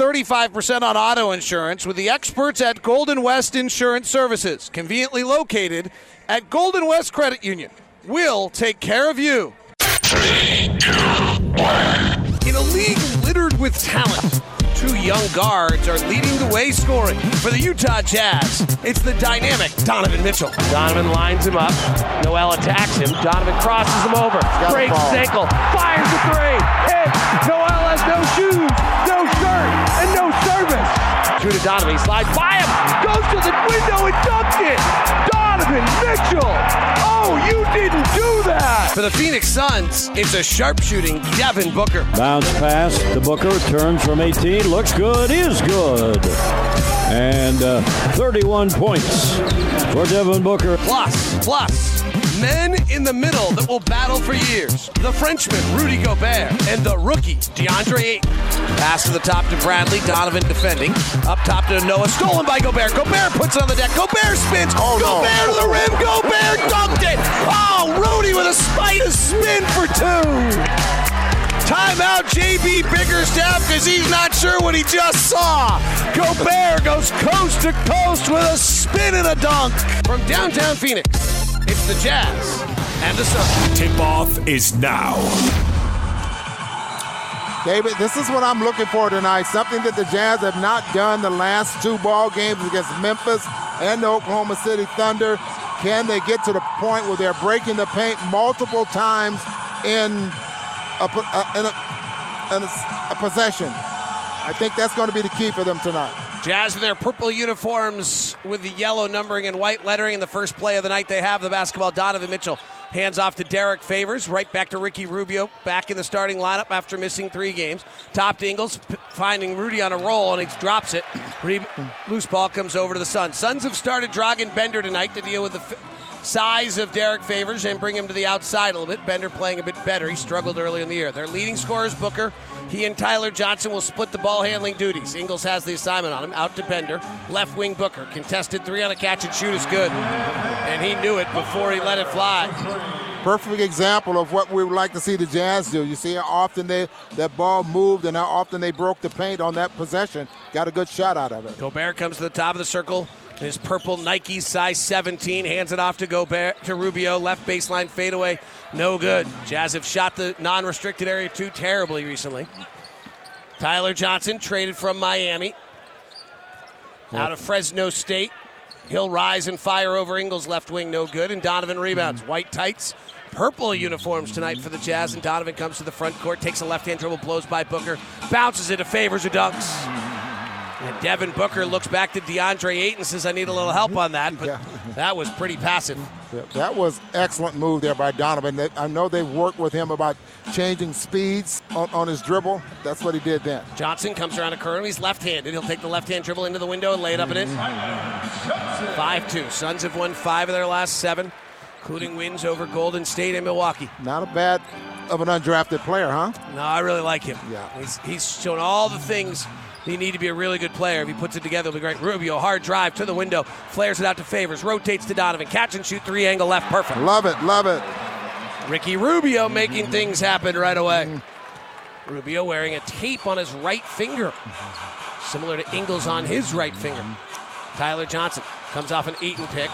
35% on auto insurance with the experts at Golden West Insurance Services, conveniently located at Golden West Credit Union. We'll take care of you. Three, two, one. In a league littered with talent, two young guards are leading the way scoring. For the Utah Jazz, it's the dynamic Donovan Mitchell. Donovan lines him up. Noel attacks him. Donovan crosses him over. Breaks his ankle. Fires a three. Hit. Noel has no shoes, no shirt, and no service. Drew to Donovan. He slides by him. Goes to the window and dunks it. Donovan Mitchell. Oh, you didn't do that. For the Phoenix Suns, it's a sharpshooting Devin Booker. Bounce pass to Booker. Turns from 18. Looks good. Is good. And uh, 31 points for Devin Booker. Plus, plus men in the middle that will battle for years. The Frenchman, Rudy Gobert, and the rookie, DeAndre Ayton. Pass to the top to Bradley, Donovan defending. Up top to Noah, stolen by Gobert. Gobert puts it on the deck. Gobert spins. Oh, Gobert no. to the rim. Gobert dunked it. Oh, Rudy with a spider spin for two. Timeout, JB Bickerstaff, because he's not sure what he just saw. Gobert goes coast to coast with a spin and a dunk from downtown Phoenix. It's the Jazz and the Suns. Tip off is now. David, this is what I'm looking for tonight. Something that the Jazz have not done the last two ball games against Memphis and the Oklahoma City Thunder. Can they get to the point where they're breaking the paint multiple times in a, uh, in a, in a, a possession? I think that's going to be the key for them tonight. Jazz in their purple uniforms with the yellow numbering and white lettering. In the first play of the night, they have the basketball. Donovan Mitchell hands off to Derrick Favors, right back to Ricky Rubio, back in the starting lineup after missing three games. Top to Ingles, finding Rudy on a roll, and he drops it. Loose ball comes over to the Suns. Suns have started Dragan Bender tonight to deal with the size of Derrick Favors and bring him to the outside a little bit. Bender playing a bit better. He struggled early in the year. Their leading scorers, Booker. He and Tyler Johnson will split the ball handling duties. Ingles has the assignment on him. Out to Bender. Left wing Booker. Contested three on a catch and shoot is good. And he knew it before he let it fly. Perfect example of what we would like to see the Jazz do. You see how often they that ball moved and how often they broke the paint on that possession. Got a good shot out of it. Gobert comes to the top of the circle his purple Nike size 17 hands it off to Gobert to Rubio. Left baseline fadeaway, no good. Jazz have shot the non-restricted area too terribly recently. Tyler Johnson traded from Miami out of Fresno State. He'll rise and fire over Ingles left wing, no good. And Donovan rebounds. Hmm. White tights, purple uniforms tonight for the Jazz. And Donovan comes to the front court, takes a left hand dribble, blows by Booker, bounces it to favors or dunks. Hmm. And Devin Booker looks back to DeAndre Ayton and says, I need a little help on that. But yeah. that was pretty passive. That was excellent move there by Donovan. I know they worked with him about changing speeds on, on, his dribble. That's what he did then. Johnson comes around a curve. He's left-handed. He'll take the left-hand dribble into the window and lay it up and in. 5-2. Suns have won five of their last seven, including wins over Golden State and Milwaukee. Not a bad of an undrafted player, huh? No, I really like him. Yeah. He's, he's shown all the things – he need to be a really good player. If he puts it together, it'll be great. Rubio, hard drive to the window, flares it out to Favors, rotates to Donovan, catch and shoot, three angle left, perfect. Love it, love it. Ricky Rubio making things happen right away. Rubio wearing a tape on his right finger, similar to Ingles on his right finger. Tyler Johnson comes off an Ayton pick,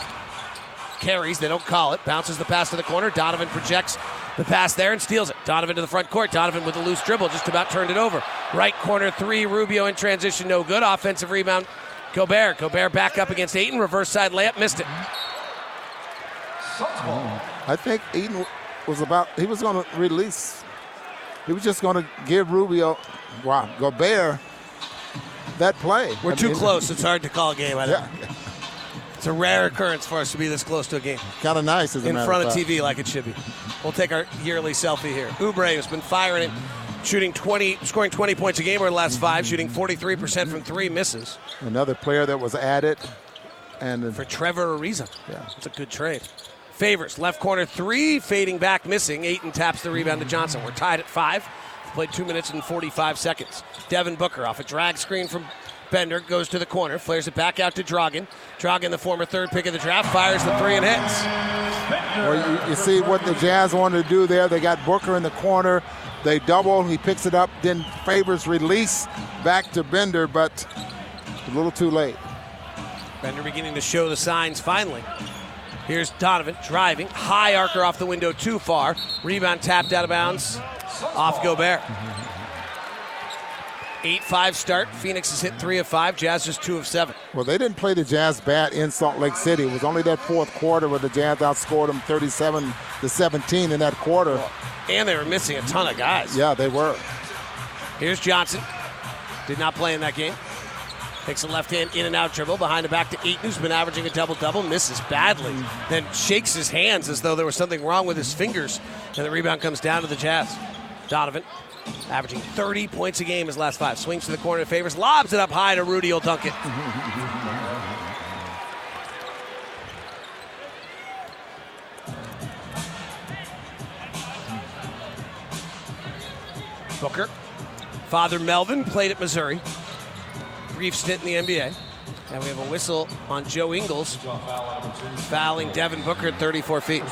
carries, they don't call it, bounces the pass to the corner. Donovan projects the pass there and steals it. Donovan to the front court. Donovan with a loose dribble, just about turned it over. Right corner three, Rubio in transition, no good. Offensive rebound, Gobert. Gobert back up against Ayton, reverse side layup, missed it. I think Ayton was about, he was going to release, he was just going to give Rubio, wow, Gobert that play. We're I too mean, close. It's hard to call a game. I yeah. It's a rare occurrence for us to be this close to a game. Kind of nice, in front of, TV, like it should be. We'll take our yearly selfie here. Oubre has been firing it, shooting 20, scoring 20 points a game over the last five, shooting 43% from three misses. Another player that was added, and for Trevor Ariza. Yeah, it's a good trade. Favors left corner three, fading back, missing. Ayton taps the rebound to Johnson. We're tied at five. Played two minutes and 45 seconds. Devin Booker off a drag screen from Bender goes to the corner, flares it back out to Dragan. Dragan, the former third pick of the draft, fires the three and hits. Well, you, you see what the Jazz wanted to do there. They got Booker in the corner. They double. He picks it up. Then Favors release back to Bender, but a little too late. Bender beginning to show the signs finally. Here's Donovan driving. High arcer off the window too far. Rebound tapped out of bounds. Off Gobert. Mm-hmm. 8 5 start. Phoenix has hit 3 of 5. Jazz just 2 of 7. Well, they didn't play the Jazz bad in Salt Lake City. It was only that fourth quarter where the Jazz outscored them 37 to 17 in that quarter. And they were missing a ton of guys. Yeah, they were. Here's Johnson. Did not play in that game. Takes a left hand in and out dribble behind the back to Ayton, who's been averaging a double double, misses badly. Then shakes his hands as though there was something wrong with his fingers. And the rebound comes down to the Jazz. Donovan, averaging 30 points a game his last five. Swings to the corner, favors, lobs it up high to Rudy. Will dunk it. Booker. Father Melvin played at Missouri. Brief stint in the NBA. And we have a whistle on Joe Ingles fouling Devin Booker at 34 feet.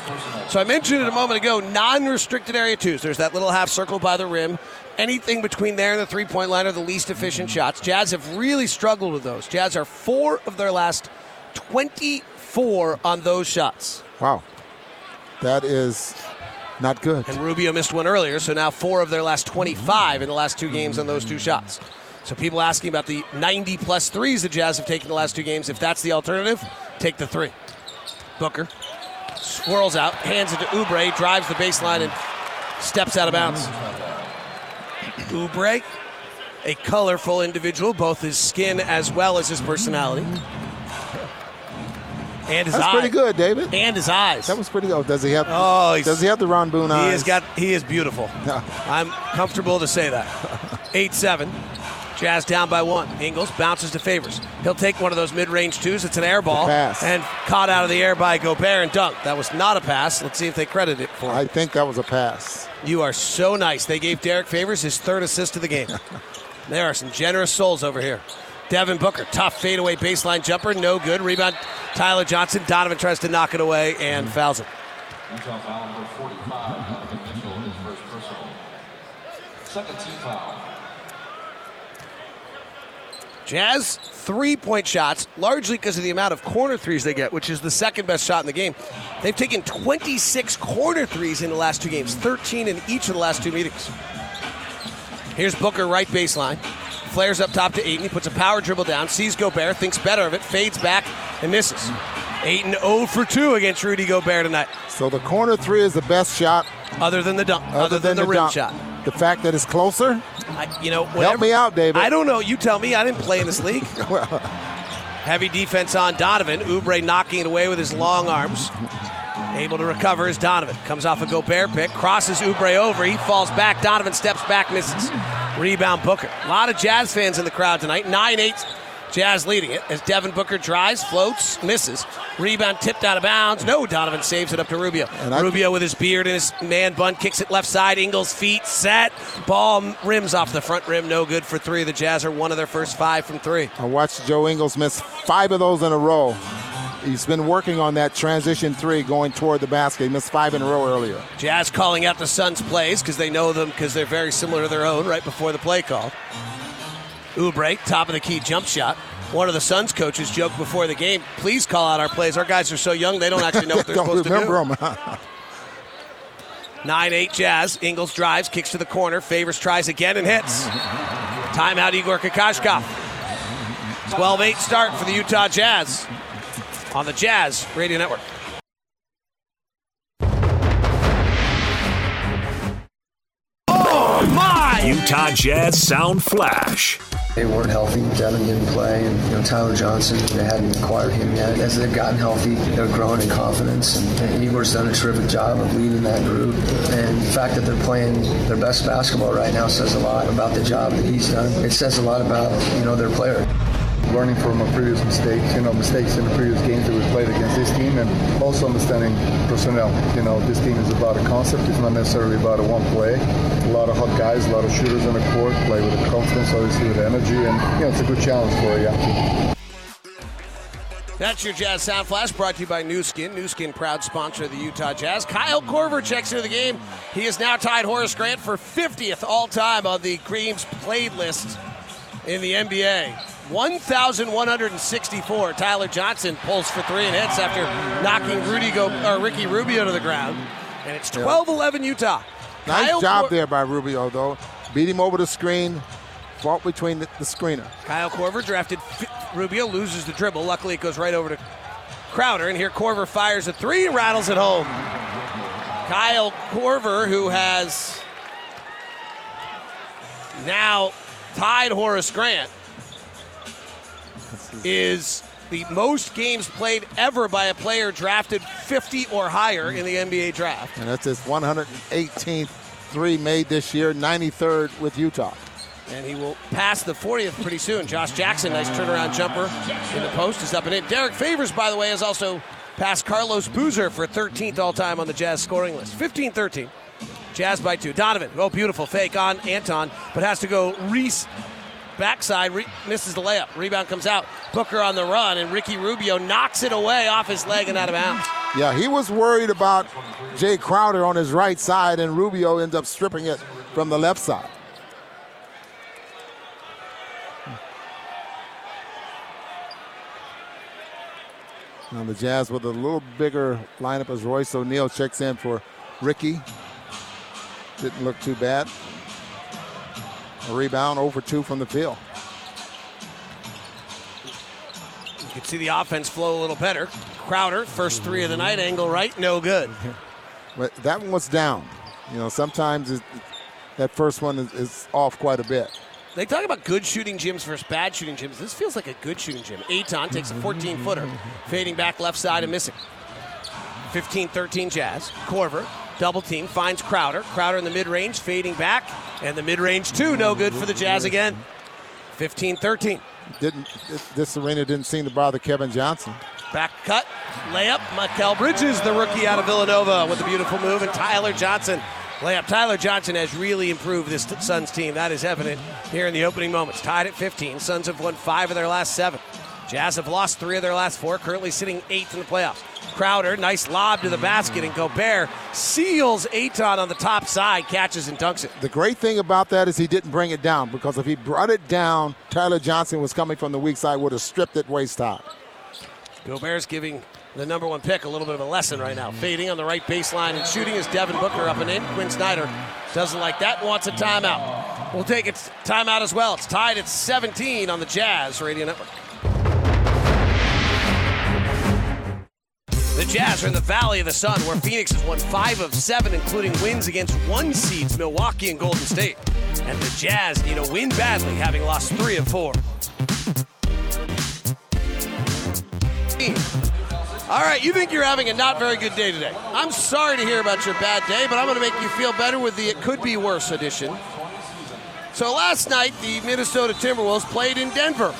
So I mentioned it a moment ago non restricted area twos. There's that little half circle by the rim. Anything between there and the three point line are the least efficient shots. Jazz have really struggled with those. Jazz are four of their last 24 on those shots. Wow. That is not good. And Rubio missed one earlier, so now four of their last 25 in the last two games on those two shots. So people asking about the 90 plus threes the Jazz have taken the last two games. If that's the alternative, take the three. Booker swirls out, hands it to Oubre, drives the baseline, and steps out of bounds. Oubre, a colorful individual, both his skin as well as his personality. And his eyes. That's eyes. pretty good, David. And his eyes. That was pretty good. Does he have? Oh, he's- does he have the Ron Boone eyes? He has got. He is beautiful. I'm comfortable to say that. Eight seven. Jazz down by one. Ingles bounces to Favors. He'll take one of those mid-range twos. It's an air ball pass. and caught out of the air by Gobert and dunk. That was not a pass. Let's see if they credit it for. it. I think that was a pass. You are so nice. They gave Derrick Favors his third assist of the game. there are some generous souls over here. Devin Booker, tough fadeaway baseline jumper, no good. Rebound, Tyler Johnson. Donovan tries to knock it away and mm-hmm. fouls it. Utah foul number 45, Donovan Mitchell, his first personal. Second team foul. Jazz three point shots, largely because of the amount of corner threes they get, which is the second best shot in the game. They've taken 26 corner threes in the last two games, 13 in each of the last two meetings. Here's Booker, right baseline. Flares up top to Ayton. He puts a power dribble down, sees Gobert, thinks better of it, fades back, and misses. Ayton 0 for 2 against Rudy Gobert tonight, So the corner three is the best shot, other than the dunk, other, other, than, the, rim dunk. shot. The fact that it's closer. I, you know, Help me out, David. I don't know. You tell me. I didn't play in this league. Well, Heavy defense on Donovan. Oubre knocking it away with his long arms. Able to recover is Donovan. Comes off a Gobert pick, crosses Oubre over. He falls back. Donovan steps back, misses. Rebound Booker. A lot of Jazz fans in the crowd tonight. 9 8. Jazz leading it as Devin Booker drives, floats, misses. Rebound tipped out of bounds. No, Donovan saves it up to Rubio. And I- Rubio with his beard and his man bun kicks it left side. Ingles feet set. Ball rims off the front rim. No good for three. The Jazz are one of their first five from three. I watched Joe Ingles miss five of those in a row. He's been working on that transition three going toward the basket. He missed five in a row earlier. Jazz calling out the Suns' plays because they know them because they're very similar to their own right before the play call. Oubre, top of the key jump shot. One of the Suns coaches joked before the game, please call out our plays. Our guys are so young, they don't actually know what they're Don't supposed remember to do. him. 9 8 Jazz. Ingles drives, kicks to the corner. Favors tries again and hits. Timeout Igor Kokoskov. 12 8 start for the Utah Jazz on the Jazz Radio Network. Oh, my! Utah Jazz Sound Flash. They weren't healthy. Devin didn't play, and you know Tyler Johnson. They hadn't acquired him yet. As they've gotten healthy, they're growing in confidence, and, and Igor's done a terrific job of leading that group. And the fact that they're playing their best basketball right now says a lot about the job that he's done. It says a lot about you know their player. Learning from our previous mistakes, you know, mistakes in the previous games that we played against this team, and also understanding personnel. You know, this team is about a concept. It's not necessarily about a one play. A lot of hot guys, a lot of shooters on the court, play with confidence, obviously with energy, and you know, it's a good challenge for a young team. That's your Jazz Sound Flash brought to you by Nu Skin. Nu Skin, proud sponsor of the Utah Jazz. Kyle Korver checks into the game. He has now tied Horace Grant for 50th all time on the Games played list in the NBA. 1,164. Tyler Johnson pulls for three and hits after knocking Rudy Go, or Ricky Rubio to the ground. And it's 12 11 Utah. Nice Kyle job Cor- there by Rubio, though. Beat him over the screen, fought between the, the screener. Kyle Korver drafted Rubio, loses the dribble. Luckily, it goes right over to Crowder. And here Korver fires a three, rattles it home. Kyle Korver, who has now tied Horace Grant, is the most games played ever by a player drafted 50 or higher in the NBA draft. And that's his 118th three made this year, 93rd with Utah. And he will pass the 40th pretty soon. Josh Jackson, nice turnaround jumper in the post, is up and in. Derrick Favors, by the way, has also passed Carlos Boozer for 13th all time on the Jazz scoring list. 15 13. Jazz by two. Donovan, oh, beautiful fake on Ayton, but has to go Reese backside, re- misses the layup. Rebound comes out. Booker on the run, and Ricky Rubio knocks it away off his leg and out of bounds. Yeah, he was worried about Jae Crowder on his right side, and Rubio ends up stripping it from the left side. Now the Jazz with a little bigger lineup as Royce O'Neal checks in for Ricky. Didn't look too bad. A rebound over two from the field. You can see the offense flow a little better. Crowder, first three of the night, angle right, no good. But that one was down. You know, sometimes it, that first one is, is off quite a bit. They talk about good shooting gyms versus bad shooting gyms. This feels like a good shooting gym. Ayton takes a 14 footer, fading back left side and missing. 15 13 Jazz. Korver, double team, finds Crowder. Crowder in the mid range, fading back, and the mid range two, no good for the Jazz again. 15 13. Didn't this arena didn't seem to bother Kevin Johnson? Back cut, layup. Mikal Bridges, the rookie out of Villanova, with a beautiful move, and Tyler Johnson. Layup. Tyler Johnson has really improved this Suns team. That is evident here in the opening moments. Tied at 15. Suns have won five of their last seven. Jazz have lost three of their last four, currently sitting eighth in the playoffs. Crowder, nice lob to the basket, and Gobert seals Ayton on the top side, catches and dunks it. The great thing about that is he didn't bring it down because if he brought it down, Tyler Johnson was coming from the weak side, would have stripped it waist high. Gobert's giving the number one pick a little bit of a lesson right now. Fading on the right baseline and shooting is Devin Booker up and in. Quin Snyder doesn't like that, wants a timeout. We'll take its timeout as well. It's tied at 17 on the Jazz Radio Network. The Jazz are in the Valley of the Sun, where Phoenix has won five of seven, including wins against one seeds Milwaukee and Golden State. And the Jazz need a win badly, having lost three of four. All right, you think you're having a not very good day today. I'm sorry to hear about your bad day, but I'm going to make you feel better with the It Could Be Worse edition. So last night, the Minnesota Timberwolves played in Denver.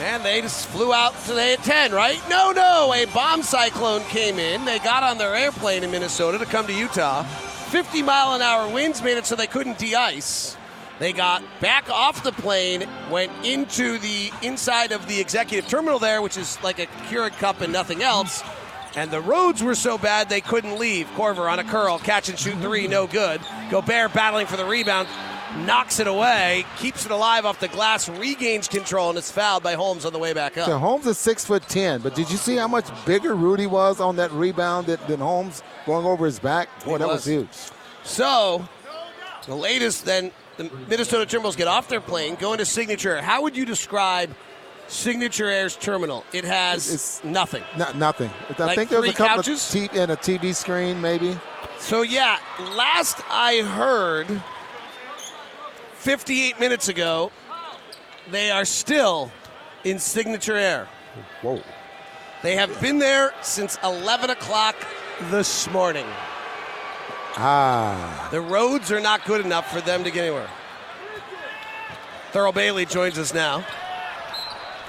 And they just flew out today at 10, right? No, no, a bomb cyclone came in. They got on their airplane in Minnesota to come to Utah. 50 mile an hour winds made it so they couldn't de ice. They got back off the plane, went into the inside of the executive terminal there, which is like a Keurig cup and nothing else. And the roads were so bad they couldn't leave. Korver on a curl, catch and shoot three, no good. Gobert battling for the rebound, knocks it away, keeps it alive off the glass, regains control, and it's fouled by Holmes on the way back up. So Holmes is six foot ten, but did you see how much bigger Rudy was on that rebound than, than Holmes going over his back? Boy, He that was. was huge. So, the latest then, the Minnesota Timberwolves get off their plane, go into Signature How would you describe Signature Air's terminal? It has It's- nothing. No, nothing. I Like think there was a couple couches? of t- and a TV screen, maybe. So, yeah, last I heard, 58 minutes ago, they are still in Signature Air. Whoa. They have been there since 11 o'clock this morning. Ah, The roads are not good enough for them to get anywhere. Thurl Bailey joins us now.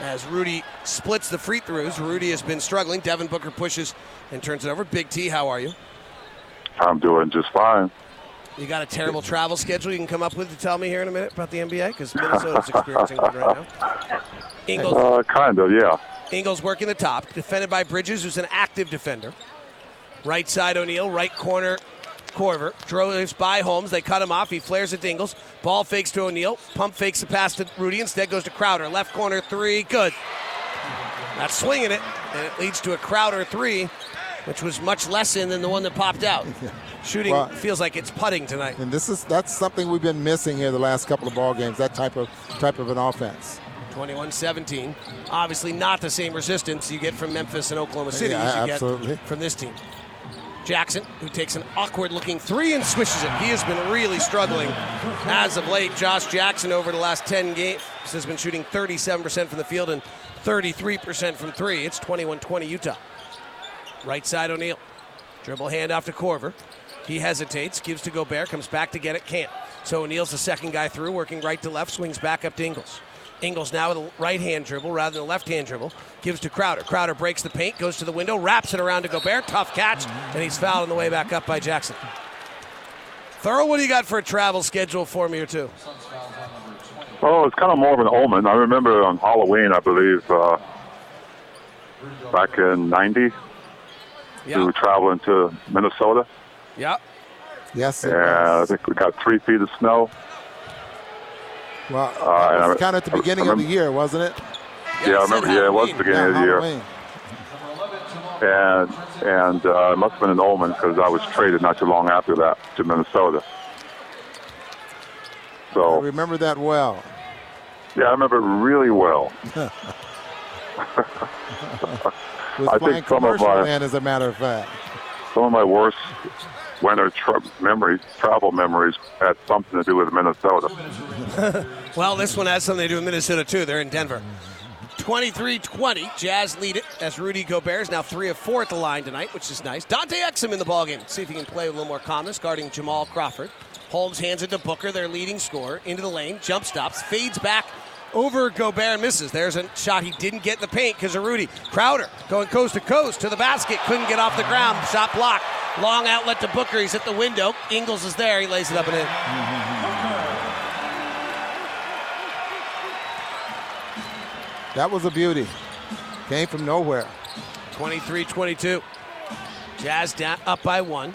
As Rudy splits the free throws, Rudy has been struggling. Devin Booker pushes and turns it over. Big T, how are you? I'm doing just fine. You got a terrible travel schedule you can come up with to tell me here in a minute about the NBA? Because Minnesota's experiencing one right now. Ingles, Uh, kind of, yeah. Ingles working the top, defended by Bridges, who's an active defender. Right side O'Neal, right corner Korver. Drives by Holmes. They cut him off. He flares at Ingles. Ball fakes to O'Neal. Pump fakes the pass to Rudy. Instead goes to Crowder. Left corner three. Good. Not swinging it. And it leads to a Crowder three, which was much less in than the one that popped out. Shooting Well- feels like it's putting tonight. And this is that's something we've been missing here the last couple of ball games. That type of type of an offense. 21 17. Obviously, not the same resistance you get from Memphis and Oklahoma City Yeah, as you absolutely. get from this team. Jackson, who takes an awkward looking three and swishes it. He has been really struggling as of late. Josh Jackson, over the last 10 games, has been shooting 37% from the field and 33% from three. It's 21 20 Utah. Right side O'Neal. Dribble handoff to Korver. He hesitates, gives to Gobert, comes back to get it, can't. So O'Neal's the second guy through, working right to left, swings back up to Ingles. Ingles now with a right hand dribble rather than a left hand dribble. Gives to Crowder. Crowder breaks the paint, goes to the window, wraps it around to Gobert. Tough catch, and he's fouled on the way back up by Jackson. Thurl, what do you got for a travel schedule for me or two? Oh, it's kind of more of an omen. I remember on Halloween, I believe, uh, back in '90, we were traveling to Minnesota, Yeah. Yes. it and I think we got three feet of snow. Well, Uh, it was kind of at the I beginning of the year, wasn't it? Yeah, I remember. Yeah, it was the beginning of the year, and and uh, it must have been an omen because I was traded not too long after that to Minnesota. So I remember that well. yeah, I remember it really well. Was I flying think some of commercial my- man, as a matter of fact. Some of my worst winter tra- memories, travel memories, had something to do with Minnesota. Well, this one has something to do with Minnesota, too. They're in Denver. 23 20. Jazz lead it as Rudy Gobert is now 3 of 4 at the line tonight, which is nice. Dante Exum in the ballgame. See if he can play with a little more calmness, guarding Jamal Crawford. Holmes hands it to Booker, their leading scorer, into the lane, jump stops, fades back over Gobert and misses. There's a shot he didn't get in the paint because of Rudy. Crowder going coast to coast to the basket, couldn't get off the ground. Shot blocked. Long outlet to Booker. He's at the window. Ingles is there. He lays it up and in. That was a beauty. Came from nowhere. 23 22. Jazz down, up by one.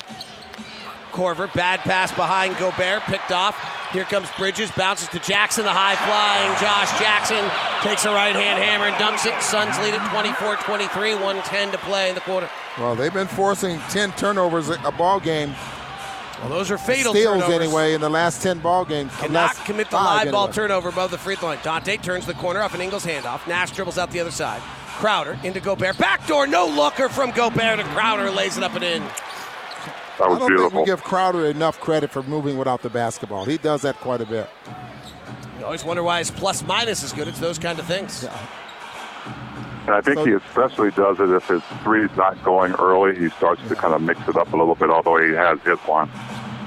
Korver, bad pass behind Gobert, picked off. Here comes Bridges, bounces to Jackson, the high flying Josh Jackson takes a right hand hammer and dumps it. Suns lead at 24 23, 110 to play in the quarter. Well, they've been forcing 10 turnovers a ball game. Well, those are fatal Steals turnovers. anyway in the last 10 ball games. Cannot commit the live ball anyway. turnover above the free throw line. Dante turns the corner off an Ingles handoff. Nash dribbles out the other side. Crowder into Gobert. Backdoor, no looker from Gobert to Crowder, lays it up and in. That I was don't think we give Crowder enough credit for moving without the basketball. He does that quite a bit. You always wonder why his plus minus is good. It's those kind of things. And I think So- he especially does it if his three's not going early. He starts to kind of mix it up a little bit, although he has hit one.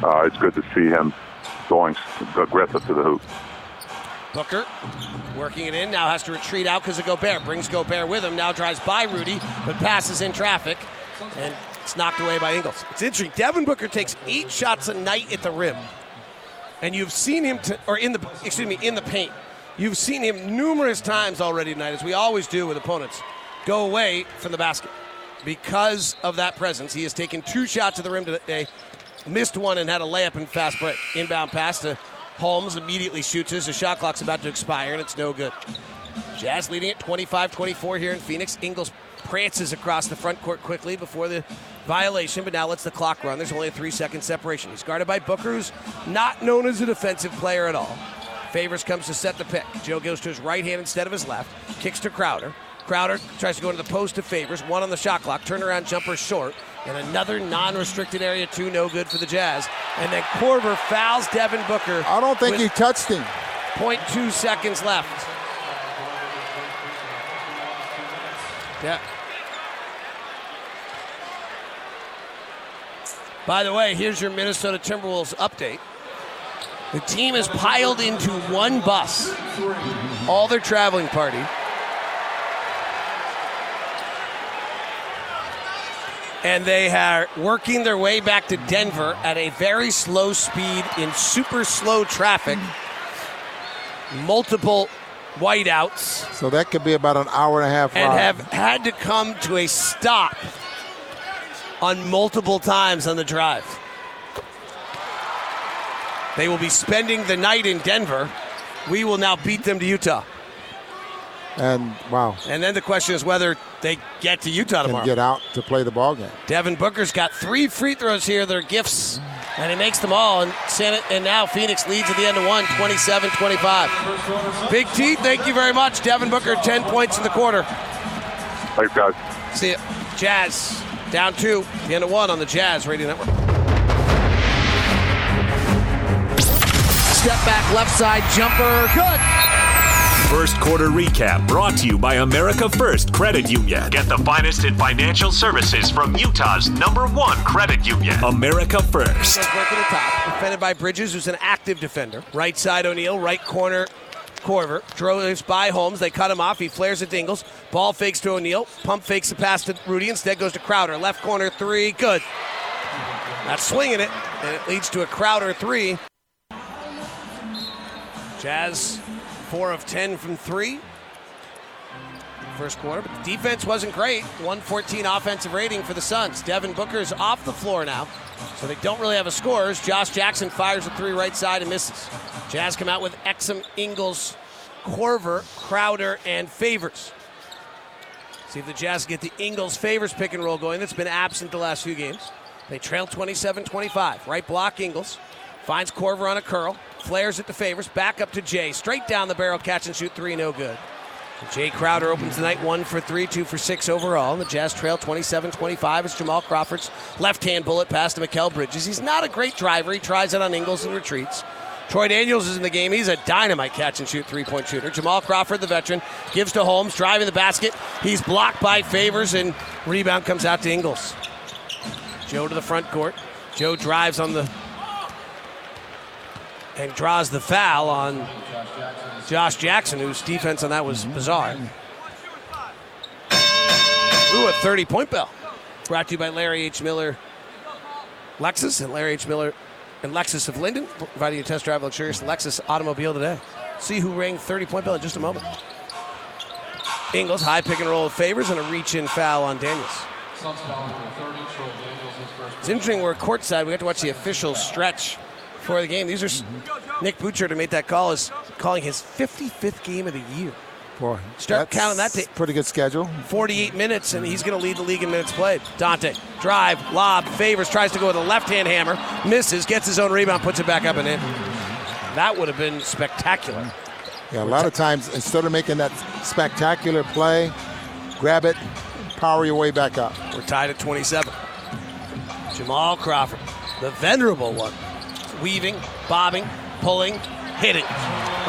Uh, it's good to see him going aggressive to the hoop. Booker working it in. Now has to retreat out because of Gobert. Brings Gobert with him. Now drives by Rudy, but passes in traffic. And it's knocked away by Ingles. It's interesting. Devin Booker takes eight shots a night at the rim. And you've seen him, or in the, excuse me, in the paint. You've seen him numerous times already tonight, as we always do with opponents, go away from the basket. Because of that presence, he has taken two shots at the rim today, missed one, and had a layup and fast break. Inbound pass to Holmes, immediately shoots as the shot clock's about to expire, and it's no good. Jazz leading it 25 24 here in Phoenix. Ingles prances across the front court quickly before the violation, but now lets the clock run. There's only a three second separation. He's guarded by Booker, who's not known as a defensive player at all. Favors comes to set the pick. Joe goes to his right hand instead of his left. Kicks to Crowder. Crowder tries to go into the post to Favors. One on the shot clock. Turnaround jumper short. And another non restricted area, two no good for the Jazz. And then Korver fouls Devin Booker. I don't think he touched him. 0.2 seconds left. Yeah. By the way, here's your Minnesota Timberwolves update. The team is piled into one bus, all their traveling party. And they are working their way back to Denver at a very slow speed in super slow traffic multiple whiteouts. So that could be about an hour and a half And ride. have had to come to a stop on multiple times on the drive. They will be spending the night in Denver. We will now beat them to Utah. and wow, And then the question is whether they get to Utah can tomorrow. get out to play the ball game. Devin Booker's got three free throws here. They're gifts, and he makes them all. And Santa, and now Phoenix leads at the end of one, 27-25. Big T, thank you very much. Devin Booker, 10 points in the quarter. Thanks, guys. See ya. Jazz down two, the end of one on the Jazz Radio Network. Step back, left side jumper, good. First quarter recap brought to you by America First Credit Union. Get the finest in financial services from Utah's number one credit union, America First. Goes work at the top. Defended by Bridges, who's an active defender. Right side O'Neal, right corner Korver. Drives by Holmes. They cut him off. He flares at Ingles. Ball fakes to O'Neal. Pump fakes the pass to Rudy. Instead goes to Crowder. Left corner three. Good. Not swinging it. And it leads to a Crowder three. Jazz, four of ten from three. First quarter, but the defense wasn't great. 114 offensive rating for the Suns. Devin Booker's off the floor now, so they don't really have a scorers. Josh Jackson fires a three right side and misses. Jazz come out with Exum, Ingles, Korver, Crowder, and Favors. See if the Jazz get the Ingles Favors pick and roll going. That's been absent the last few games. They trail 27 25. Right block, Ingles. Finds Korver on a curl. Flares it to Favors. Back up to Jae. Straight down the barrel, catch and shoot three, no good. Jae Crowder opens the night one for three, two for six overall. And the Jazz trail 27 25 as Jamal Crawford's left hand bullet pass to Mikal Bridges. He's not a great driver. He tries it on Ingles and retreats. Troy Daniels is in the game. He's a dynamite catch and shoot three point shooter. Jamal Crawford, the veteran, gives to Holmes, driving the basket. He's blocked by Favors, and rebound comes out to Ingles. Joe to the front court. Joe drives on the and draws the foul on Josh Jackson, whose defense on that was mm-hmm. bizarre. Ooh, a 30 point bell. Brought to you by Larry H. Miller Lexus and Larry H. Miller and Lexus of Lindon, providing you a test drive luxurious Lexus automobile today. See who rang 30 point bell in just a moment. Ingles, high pick and roll of favors, and a reach in foul on Daniels. Suns foul number 30, Troy Daniels, his first. It's interesting. We're courtside. We got to watch the official stretch for the game. These are mm-hmm. Nick Butcher to make that call is calling his 55th game of the year. Boy, Start that's counting that to- Pretty good schedule. 48 minutes, and he's going to lead the league in minutes played. Dante, drive, lob, favors, tries to go with a left hand hammer, misses, gets his own rebound, puts it back up and in. That would have been spectacular. Yeah, a lot of times instead of making that spectacular play, grab it, power your way back up. We're tied at 27. Jamal Crawford, the venerable one, weaving, bobbing, pulling, hitting.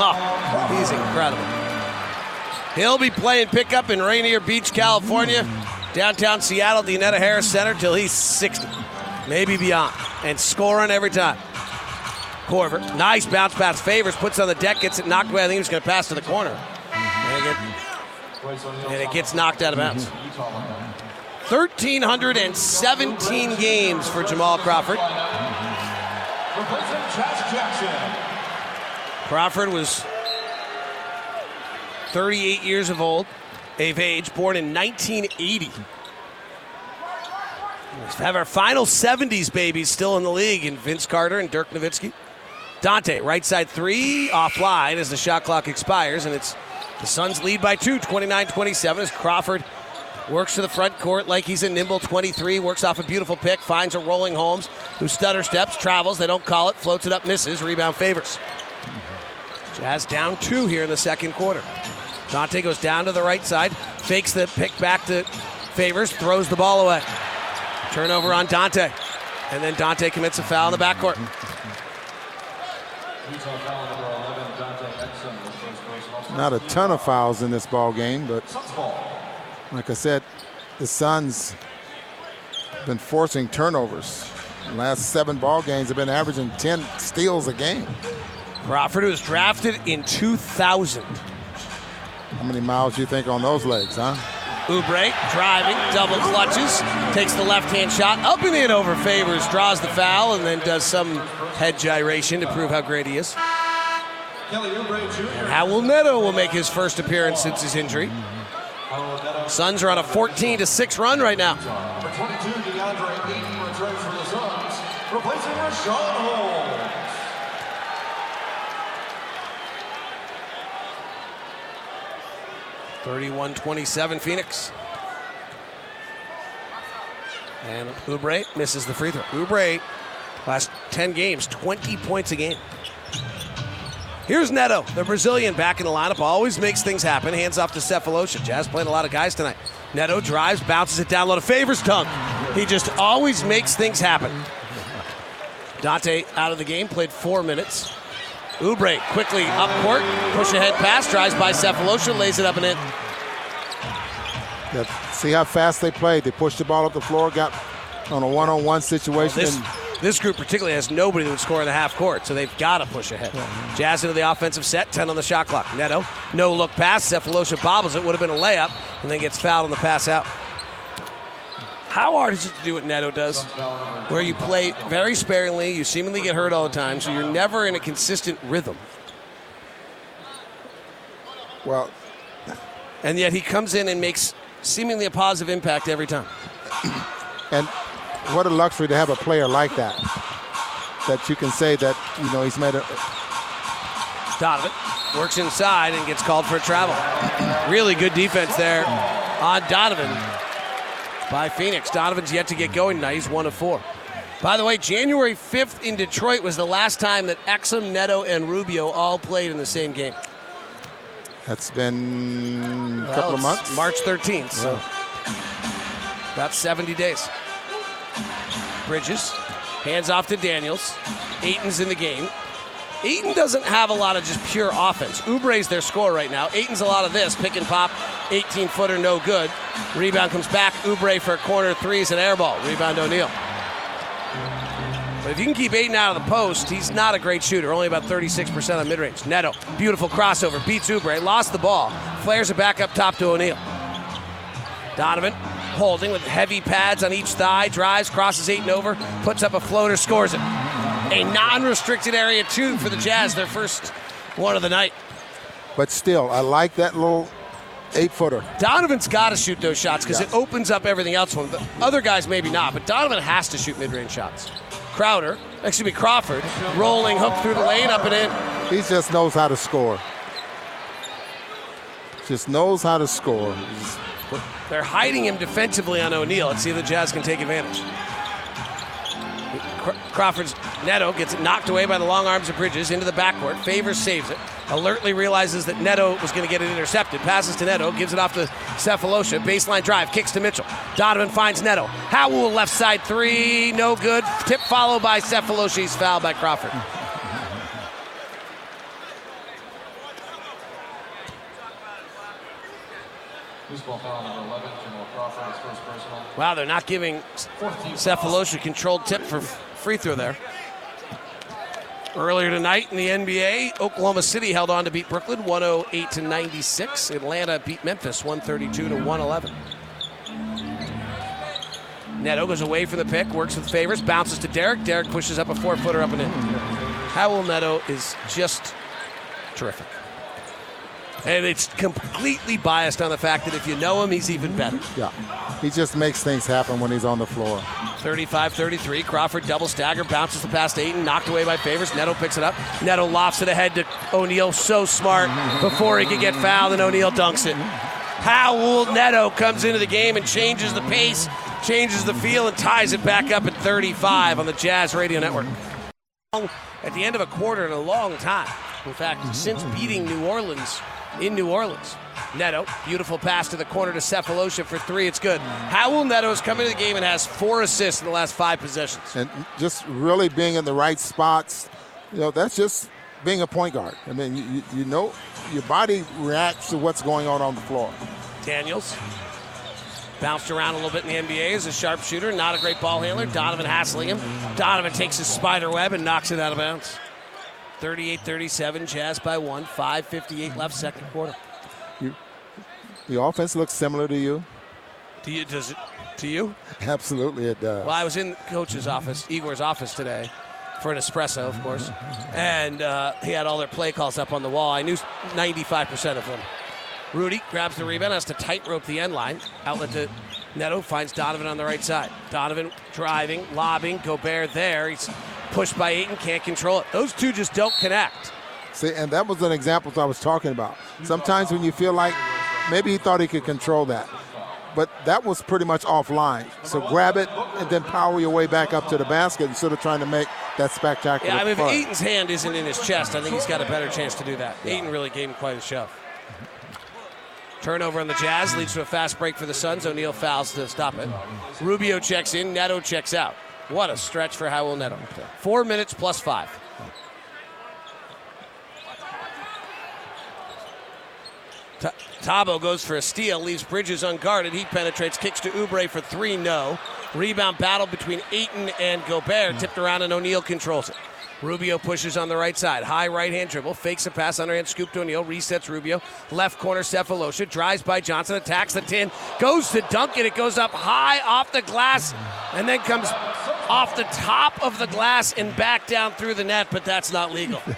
Oh, he's incredible. He'll be playing pickup in Rainier Beach, California, downtown Seattle, the Anetta Harris Center, till he's 60, maybe beyond, and scoring every time. Korver, nice bounce pass, favors, puts on the deck, gets it knocked away. I think he was going to pass to the corner. And it, get- and it gets knocked out of bounds. 1,317 games for Jamal Crawford. Josh Jackson. Crawford was 38 years of old, of age, born in 1980. We have our final 70s babies still in the league in Vince Carter and Dirk Nowitzki. Dante, right side three, offline as the shot clock expires, and it's the Suns lead by two, 29-27, as Crawford works to the front court like he's a nimble 23, works off a beautiful pick, finds a rolling Holmes, who stutter steps, travels, they don't call it, floats it up, misses, rebound favors. Jazz down two here in the second quarter. Dante goes down to the right side, fakes the pick back to Favors, throws the ball away. Turnover on Dante. And then Dante commits a foul in the backcourt. Utah foul number 11, Dante Exum, his first personal. Not a ton of fouls in this ball game, but. Like I said, the Suns have been forcing turnovers. The last seven ball games have been averaging 10 steals a game. Crawford, was drafted in 2000. How many miles do you think on those legs, huh? Oubre driving, double clutches, takes the left hand shot, up and in over favors, draws the foul, and then does some head gyration to prove how great he is. And Raul Neto will make his first appearance since his injury. Suns are on a 14 to 6 run right now. Number 22, DeAndre Ayton returns for the Suns, replacing Richaun Holmes. Thirty-one twenty-seven, Phoenix. And Oubre misses the free throw. Oubre, last 10 games, 20 points a game. Here's Neto, the Brazilian, back in the lineup. Always makes things happen. Hands off to Sefolosha. Jazz playing a lot of guys tonight. Neto drives, bounces it down low to Favors dunk. He just always makes things happen. Dante out of the game, played four minutes. Oubre quickly up court, push ahead pass, drives by Sefolosha, lays it up and in. Yeah, see how fast they played. They pushed the ball up the floor, got on a one-on-one situation. This, and this group particularly has nobody that would score in the half court, so they've got to push ahead. Jazz into the offensive set, 10 on the shot clock. Neto, no look pass. Sefolosha bobbles it, would have been a layup, and then gets fouled on the pass out. How hard is it to do what Neto does? Where you play very sparingly, you seemingly get hurt all the time, so you're never in a consistent rhythm. well, And yet he comes in and makes seemingly a positive impact every time. and what a luxury to have a player like that. That you can say that you know he's made a Donovan works inside and gets called for a travel. Really good defense there on Donovan by Phoenix. Donovan's yet to get going tonight. He's one of four. By the way, January 5th in Detroit was the last time that Exum, Neto, and Rubio all played in the same game. That's been a couple Well, of months. March 13th. So about 70 days. Bridges hands off to Daniels. Ayton's in the game. Ayton doesn't have a lot of just pure offense. Oubre's their score right now. Ayton's a lot of this pick and pop, 18 footer, no good. Rebound comes back. Oubre for a corner threes and air ball. Rebound O'Neal. But if you can keep Ayton out of the post, he's not a great shooter. Only about 36% on mid range. Neto, beautiful crossover, beats Oubre, lost the ball, flares it back up top to O'Neal. Donovan holding with heavy pads on each thigh, drives, crosses eight and over, puts up a floater, scores it. A non restricted area two for the Jazz, their first one of the night. But still, I like that little eight-footer. Donovan's got to shoot those shots because Yes. it opens up everything else for him. But other guys maybe not, but Donovan has to shoot mid-range shots. Crowder, excuse me, Crawford, rolling hook through the lane, up and in. He just knows how to score. Just knows how to score. He's- They're hiding him defensively on O'Neal. Let's see if the Jazz can take advantage. Crawford's Neto gets knocked away by the long arms of Bridges into the backcourt. Favors saves it. Alertly realizes that Neto was going to get it intercepted. Passes to Neto, gives it off to Sefolosha. Baseline drive, kicks to Mitchell. Donovan finds Neto. Raul left side three, no good. Tip followed by Sefolosha. He's fouled by Crawford. Loose ball foul number 11, Jamal Crawford, his first personal. Wow, they're not giving Sefolosha controlled tip for free throw there. Earlier tonight in the NBA, Oklahoma City held on to beat Brooklyn 108 to 96. Atlanta beat Memphis 132 to 111. Neto goes away from the pick, works with favors, bounces to Derrick. Derrick pushes up a four footer up and in. Raul Neto is just terrific. And it's completely biased on the fact that if you know him, he's even better. Yeah, he just makes things happen when he's on the floor. 35 33. Crawford double stagger, bounces the pass to Ayton, knocked away by Favors. Neto picks it up. Neto lofts it ahead to O'Neal, so smart before he could get fouled, and O'Neal dunks it. Raul Neto comes into the game and changes the pace, changes the feel, and ties it back up at 35 on the Jazz Radio Network. At the end of a quarter in a long time. In fact, since beating New Orleans in New Orleans. Neto, beautiful pass to the corner to Sefolosha for three. It's good. Raul Neto has come into the game and has four assists in the last five possessions. and just really being in the right spots. You know, that's just being a point guard. I mean, you, you- you know, your body reacts to what's going on on the floor. Daniels bounced around a little bit in the NBA as a sharpshooter, not a great ball handler. Donovan hassling him. Donovan takes his spider web and knocks it out of bounds. 38 37, Jazz by one, 5.58 left, second quarter. The offense looks similar to you. Do you, does it, to you? Absolutely, it does. Well, I was in coach's office, Igor's office today, for an espresso, of course. And uh, he had all their play calls up on the wall. I knew 95% of them. Rudy grabs the rebound, has to tightrope the end line. Outlet to Neto, finds Donovan on the right side. Donovan driving, lobbing, Gobert there. He's pushed by Ayton, can't control it. Those two just don't connect. See, and that was an example I was talking about. Sometimes when you feel like maybe he thought he could control that, but that was pretty much offline. So grab it and then power your way back up to the basket instead of trying to make that spectacular. Yeah, I mean, if play. Ayton's hand isn't in his chest, I think he's got a better chance to do that. Ayton really gave him quite a shove. Turnover on the Jazz leads to a fast break for the Suns. O'Neal fouls to stop it. Rubio checks in. Neto checks out. What a stretch for Raul Neto. Four minutes plus five. Ta- Thabo goes for a steal, leaves Bridges unguarded. He penetrates, kicks to Oubre for three, no. Rebound battle between Ayton and Gobert, tipped around, and O'Neal controls it. Rubio pushes on the right side. High right hand dribble. Fakes a pass. Underhand scoop to O'Neal. Resets Rubio. Left corner Sefolosha. Drives by Johnson. Attacks the 10. Goes to dunk it. It goes up high off the glass. And then comes off the top of the glass and back down through the net. But that's not legal.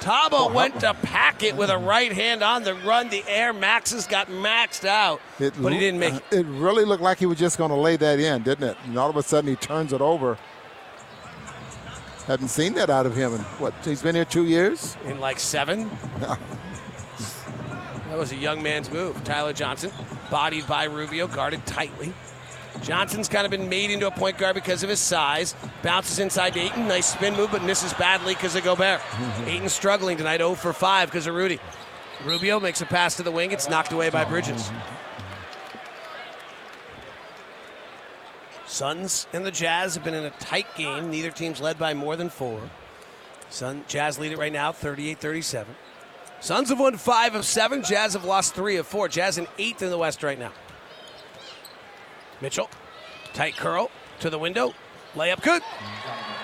Thabo went to pack it with a right hand on the run. The air Maxes got maxed out. It but he didn't make uh, it. It really looked like he was just going to lay that in, didn't it? And all of a sudden he turns it over. Hadn't seen that out of him in what? He's been here two years. in like seven. that was a young man's move. Tyler Johnson, bodied by Rubio, guarded tightly. Johnson's kind of been made into a point guard because of his size. Bounces inside to Ayton. Nice spin move, but misses badly because of Gobert. Ayton struggling tonight, 0 for 5 because of Rudy. Rubio makes a pass to the wing. It's knocked away by Bridges. Suns and the Jazz have been in a tight game. Neither team's led by more than four. Sun Jazz lead it right now, 38-37. Suns have won five of seven. Jazz have lost three of four. Jazz in eighth in the West right now. Mitchell, tight curl to the window, layup good.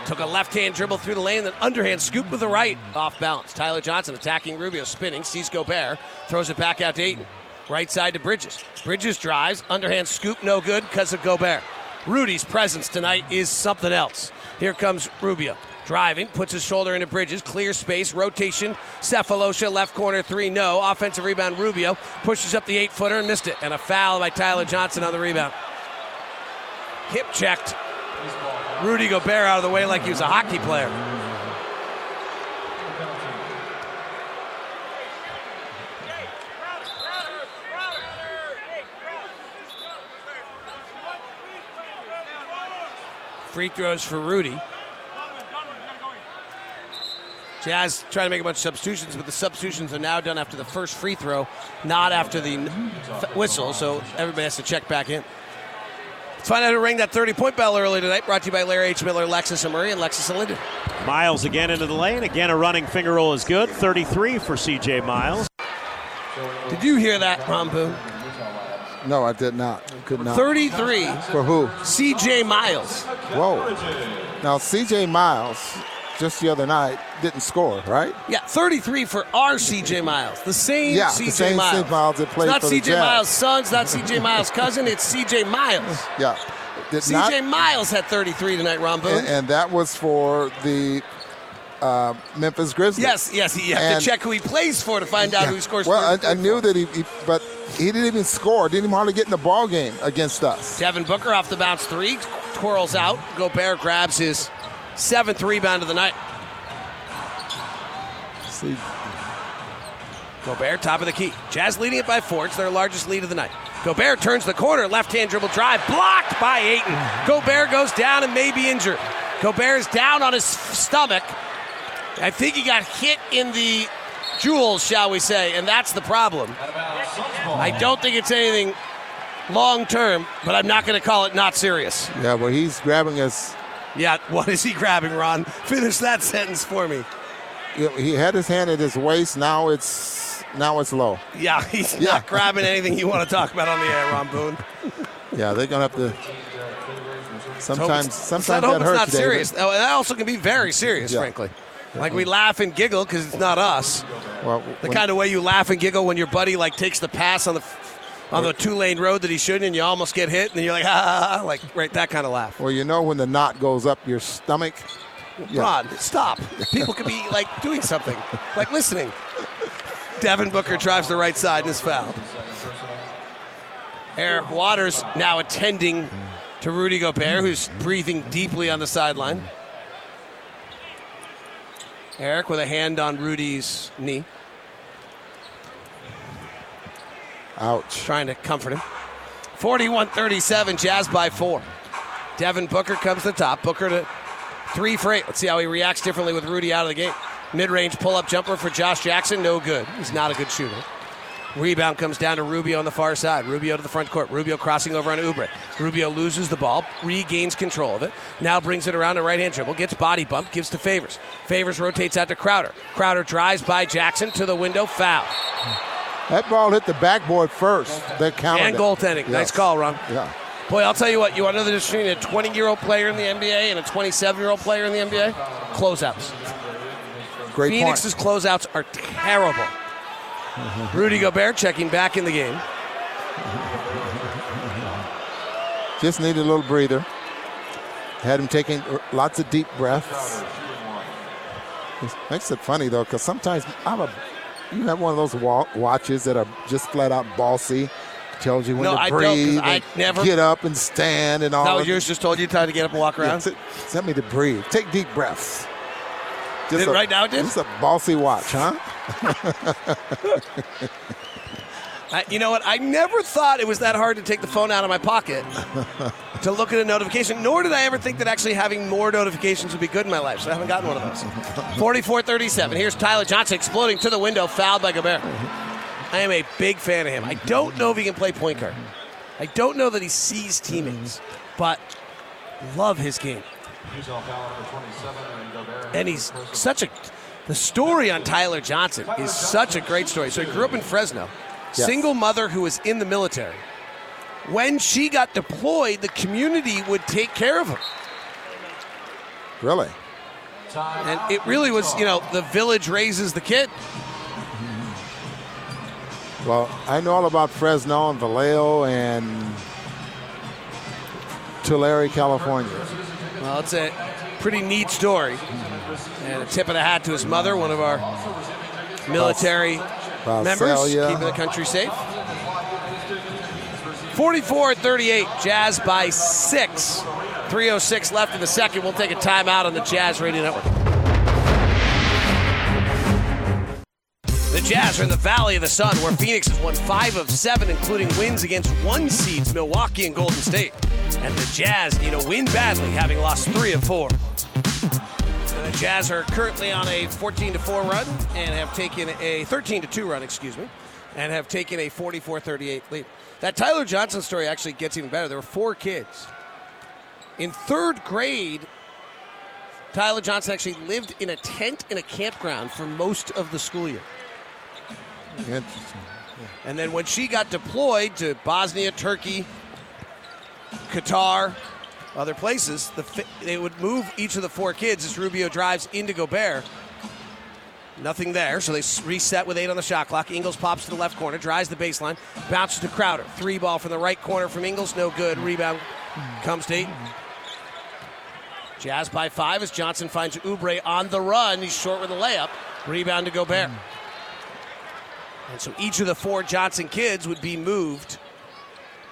Took a left hand dribble through the lane, then underhand scoop with the right, off balance. Tyler Johnson attacking Rubio, spinning, sees Gobert, throws it back out to Ayton. Right side to Bridges. Bridges drives, underhand scoop, no good because of Gobert. Rudy's presence tonight is something else. Here comes Rubio. Driving, puts his shoulder into Bridges, clear space, rotation. Sefolosha, left corner three, no. Offensive rebound, Rubio pushes up the eight footer and missed it. And a foul by Tyler Johnson on the rebound. Hip checked. Rudy Gobert out of the way like he was a hockey player. Free throws for Rudy. Jazz trying to make a bunch of substitutions, but the substitutions are now done after the first free throw, not after the whistle. So everybody has to check back in. Let's find out who rang that 30 point bell early tonight. Brought to you by Larry H. Miller, Lexus and Murray, and Lexus and Lindon. Miles again into the lane. Again, a running finger roll is good. 33 for CJ Miles. Did you hear that, Boone? No, I did not. Could not. 33 for who? CJ Miles. Whoa. Now CJ Miles, just the other night, didn't score, right? Yeah, 33 for our CJ Miles. The same Yeah, CJ the same Miles. CJ Miles that played it's not for CJ. Miles' son's not CJ Miles' cousin, it's CJ Miles. Yeah. Did CJ not, Miles had 33 tonight, Ron Boone. and, and that was for the uh, Memphis Grizzlies. yes, yes, you have And- to check who he plays for to find out who he scores Well, for. I, I knew that he, he, but he didn't even score. Didn't even hardly get in the ball game against us. Devin Booker off the bounce three, twirls out. Gobert grabs his seventh rebound of the night. See, Gobert, top of the key. Jazz leading it by four. It's their largest lead of the night. Gobert turns the corner, left hand dribble drive, blocked by Aiton. Gobert goes down and may be injured. Gobert is down on his stomach. I think he got hit in the jewels, shall we say, and that's the problem. I don't think it's anything long term, but I'm not going to call it not serious. yeah, well, he's grabbing us. Yeah, what is he grabbing, Ron? Finish that sentence for me. He had his hand at his waist. Now it's now it's low. Yeah, he's Yeah. not grabbing anything you want to talk about on the air, Ron Boone. Yeah, they're gonna have to. Sometimes, it's- sometimes that it's hurts. not David. serious. That also can be very serious, Yeah. frankly. Like we laugh and giggle because it's not us. Well, The kind of way you laugh and giggle when your buddy like takes the pass on the on the two lane road that he shouldn't, and you almost get hit, and then you're like, ah, like right that kind of laugh. Well, you know when the knot goes up your stomach, Yeah. Ron, stop. People could be like doing something, like listening. Devin Booker drives the right side and is fouled. Eric Waters now attending to Rudy Gobert, who's breathing deeply on the sideline. Eric with a hand on Rudy's knee, Ouch. trying to comfort him. 41 37, Jazz by four. Devin Booker comes to the top. Booker to three for eight. Let's see how he reacts differently with Rudy out of the game. Mid range pull up jumper for Josh Jackson. No good. He's not a good shooter. Rebound comes down to Rubio on the far side. Rubio to the front court. Rubio crossing over on Oubre. Rubio loses the ball, regains control of it. Now brings it around a right hand dribble, gets body bump, gives to Favors. Favors rotates out to Crowder. Crowder drives by Jackson to the window, foul. That ball hit the backboard first. They counted And goaltending. Nice call, Ron. Yeah. Boy, I'll tell you what, you want to know the difference between a 20 year old player in the NBA and a 27 year old player in the NBA? Closeouts. Great Phoenix's closeouts are terrible. Rudy Gobert checking back in the game. Just needed a little breather. Had him taking lots of deep breaths. It makes it funny though, because sometimes I'm a. You have one of those wa- watches that are just flat out bossy. Tells you when No, to I breathe. I never- get up and stand and all. That was yours just told you time to get up and walk Yeah, around? t- tell me to breathe. Take deep breaths. Did it right now? It's a bossy watch, huh? I, you know what? I never thought it was that hard to take the phone out of my pocket to look at a notification, nor did I ever think that actually having more notifications would be good in my life, so I haven't gotten one of those. 44 37. Here's Tyler Johnson exploding to the window, fouled by Gobert. I am a big fan of him. I don't know if he can play point guard. I don't know that he sees teammates, but love his game. Utah foul number 27, and And he's such a. The story on Tyler Johnson is such a great story. So he grew up in Fresno, Yes. single mother who was in the military. When she got deployed, the community would take care of him. Really? And it really was, you know, the village raises the kid. Well, I know all about Fresno and Vallejo and Tulare, California. Well, it's a pretty neat story. And a tip of the hat to his mother, one of our military members, keeping the country safe. 44 38, Jazz by six. 306 left in the second. We'll take a timeout on the Jazz Radio Network. The Jazz are in the Valley of the Sun, where Phoenix has won five of seven, including wins against one seeds Milwaukee and Golden State. And the Jazz need a win badly, having lost three of four. And the Jazz are currently on a 14 to 4 run and have taken a 13 to 2 run, excuse me, and have taken a 44-38 lead. That Tyler Johnson story actually gets even better. There were four kids. In third grade, Tyler Johnson actually lived in a tent in a campground for most of the school year. Interesting. And then when she got deployed to Bosnia, Turkey, Qatar, other places, the, they would move each of the four kids as Rubio drives into Gobert. Nothing there, so they reset with eight on the shot clock. Ingles pops to the left corner, drives the baseline, bounces to Crowder. Three ball from the right corner from Ingles, no good. Rebound comes to. Jazz by five as Johnson finds Oubre on the run. He's short with a layup. Rebound to Gobert. And so each of the four Johnson kids would be moved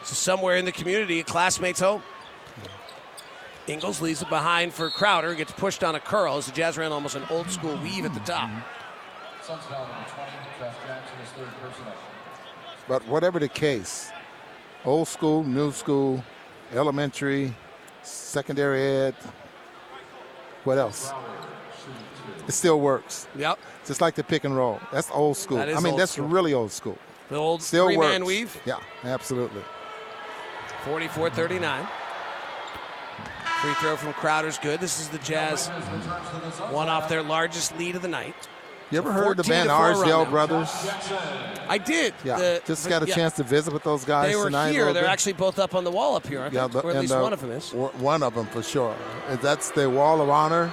to somewhere in the community, a classmate's home. Ingles leaves it behind for Crowder, gets pushed on a curl as the Jazz ran almost an old school weave at the top. Suns foul number 20, Josh Jackson is third personal. But whatever the case, old school, new school, elementary, secondary ed, what else? It still works. Yep. Just like the pick and roll. That's old school. That I mean, that's school. really old school. The old Still three-man weave. Yeah, absolutely. 44 39. Free throw from Crowder's good. This is the Jazz one off their largest lead of the night. You ever heard the 14 band to four run Arsdale. Brothers? I did. Yeah, The- just got a yeah. chance to visit with those guys They were tonight. here. They're bit. actually both up on the wall up here, aren't Yeah, they? the- or at least uh, one of them is. One of them for sure. That's the Wall of Honor.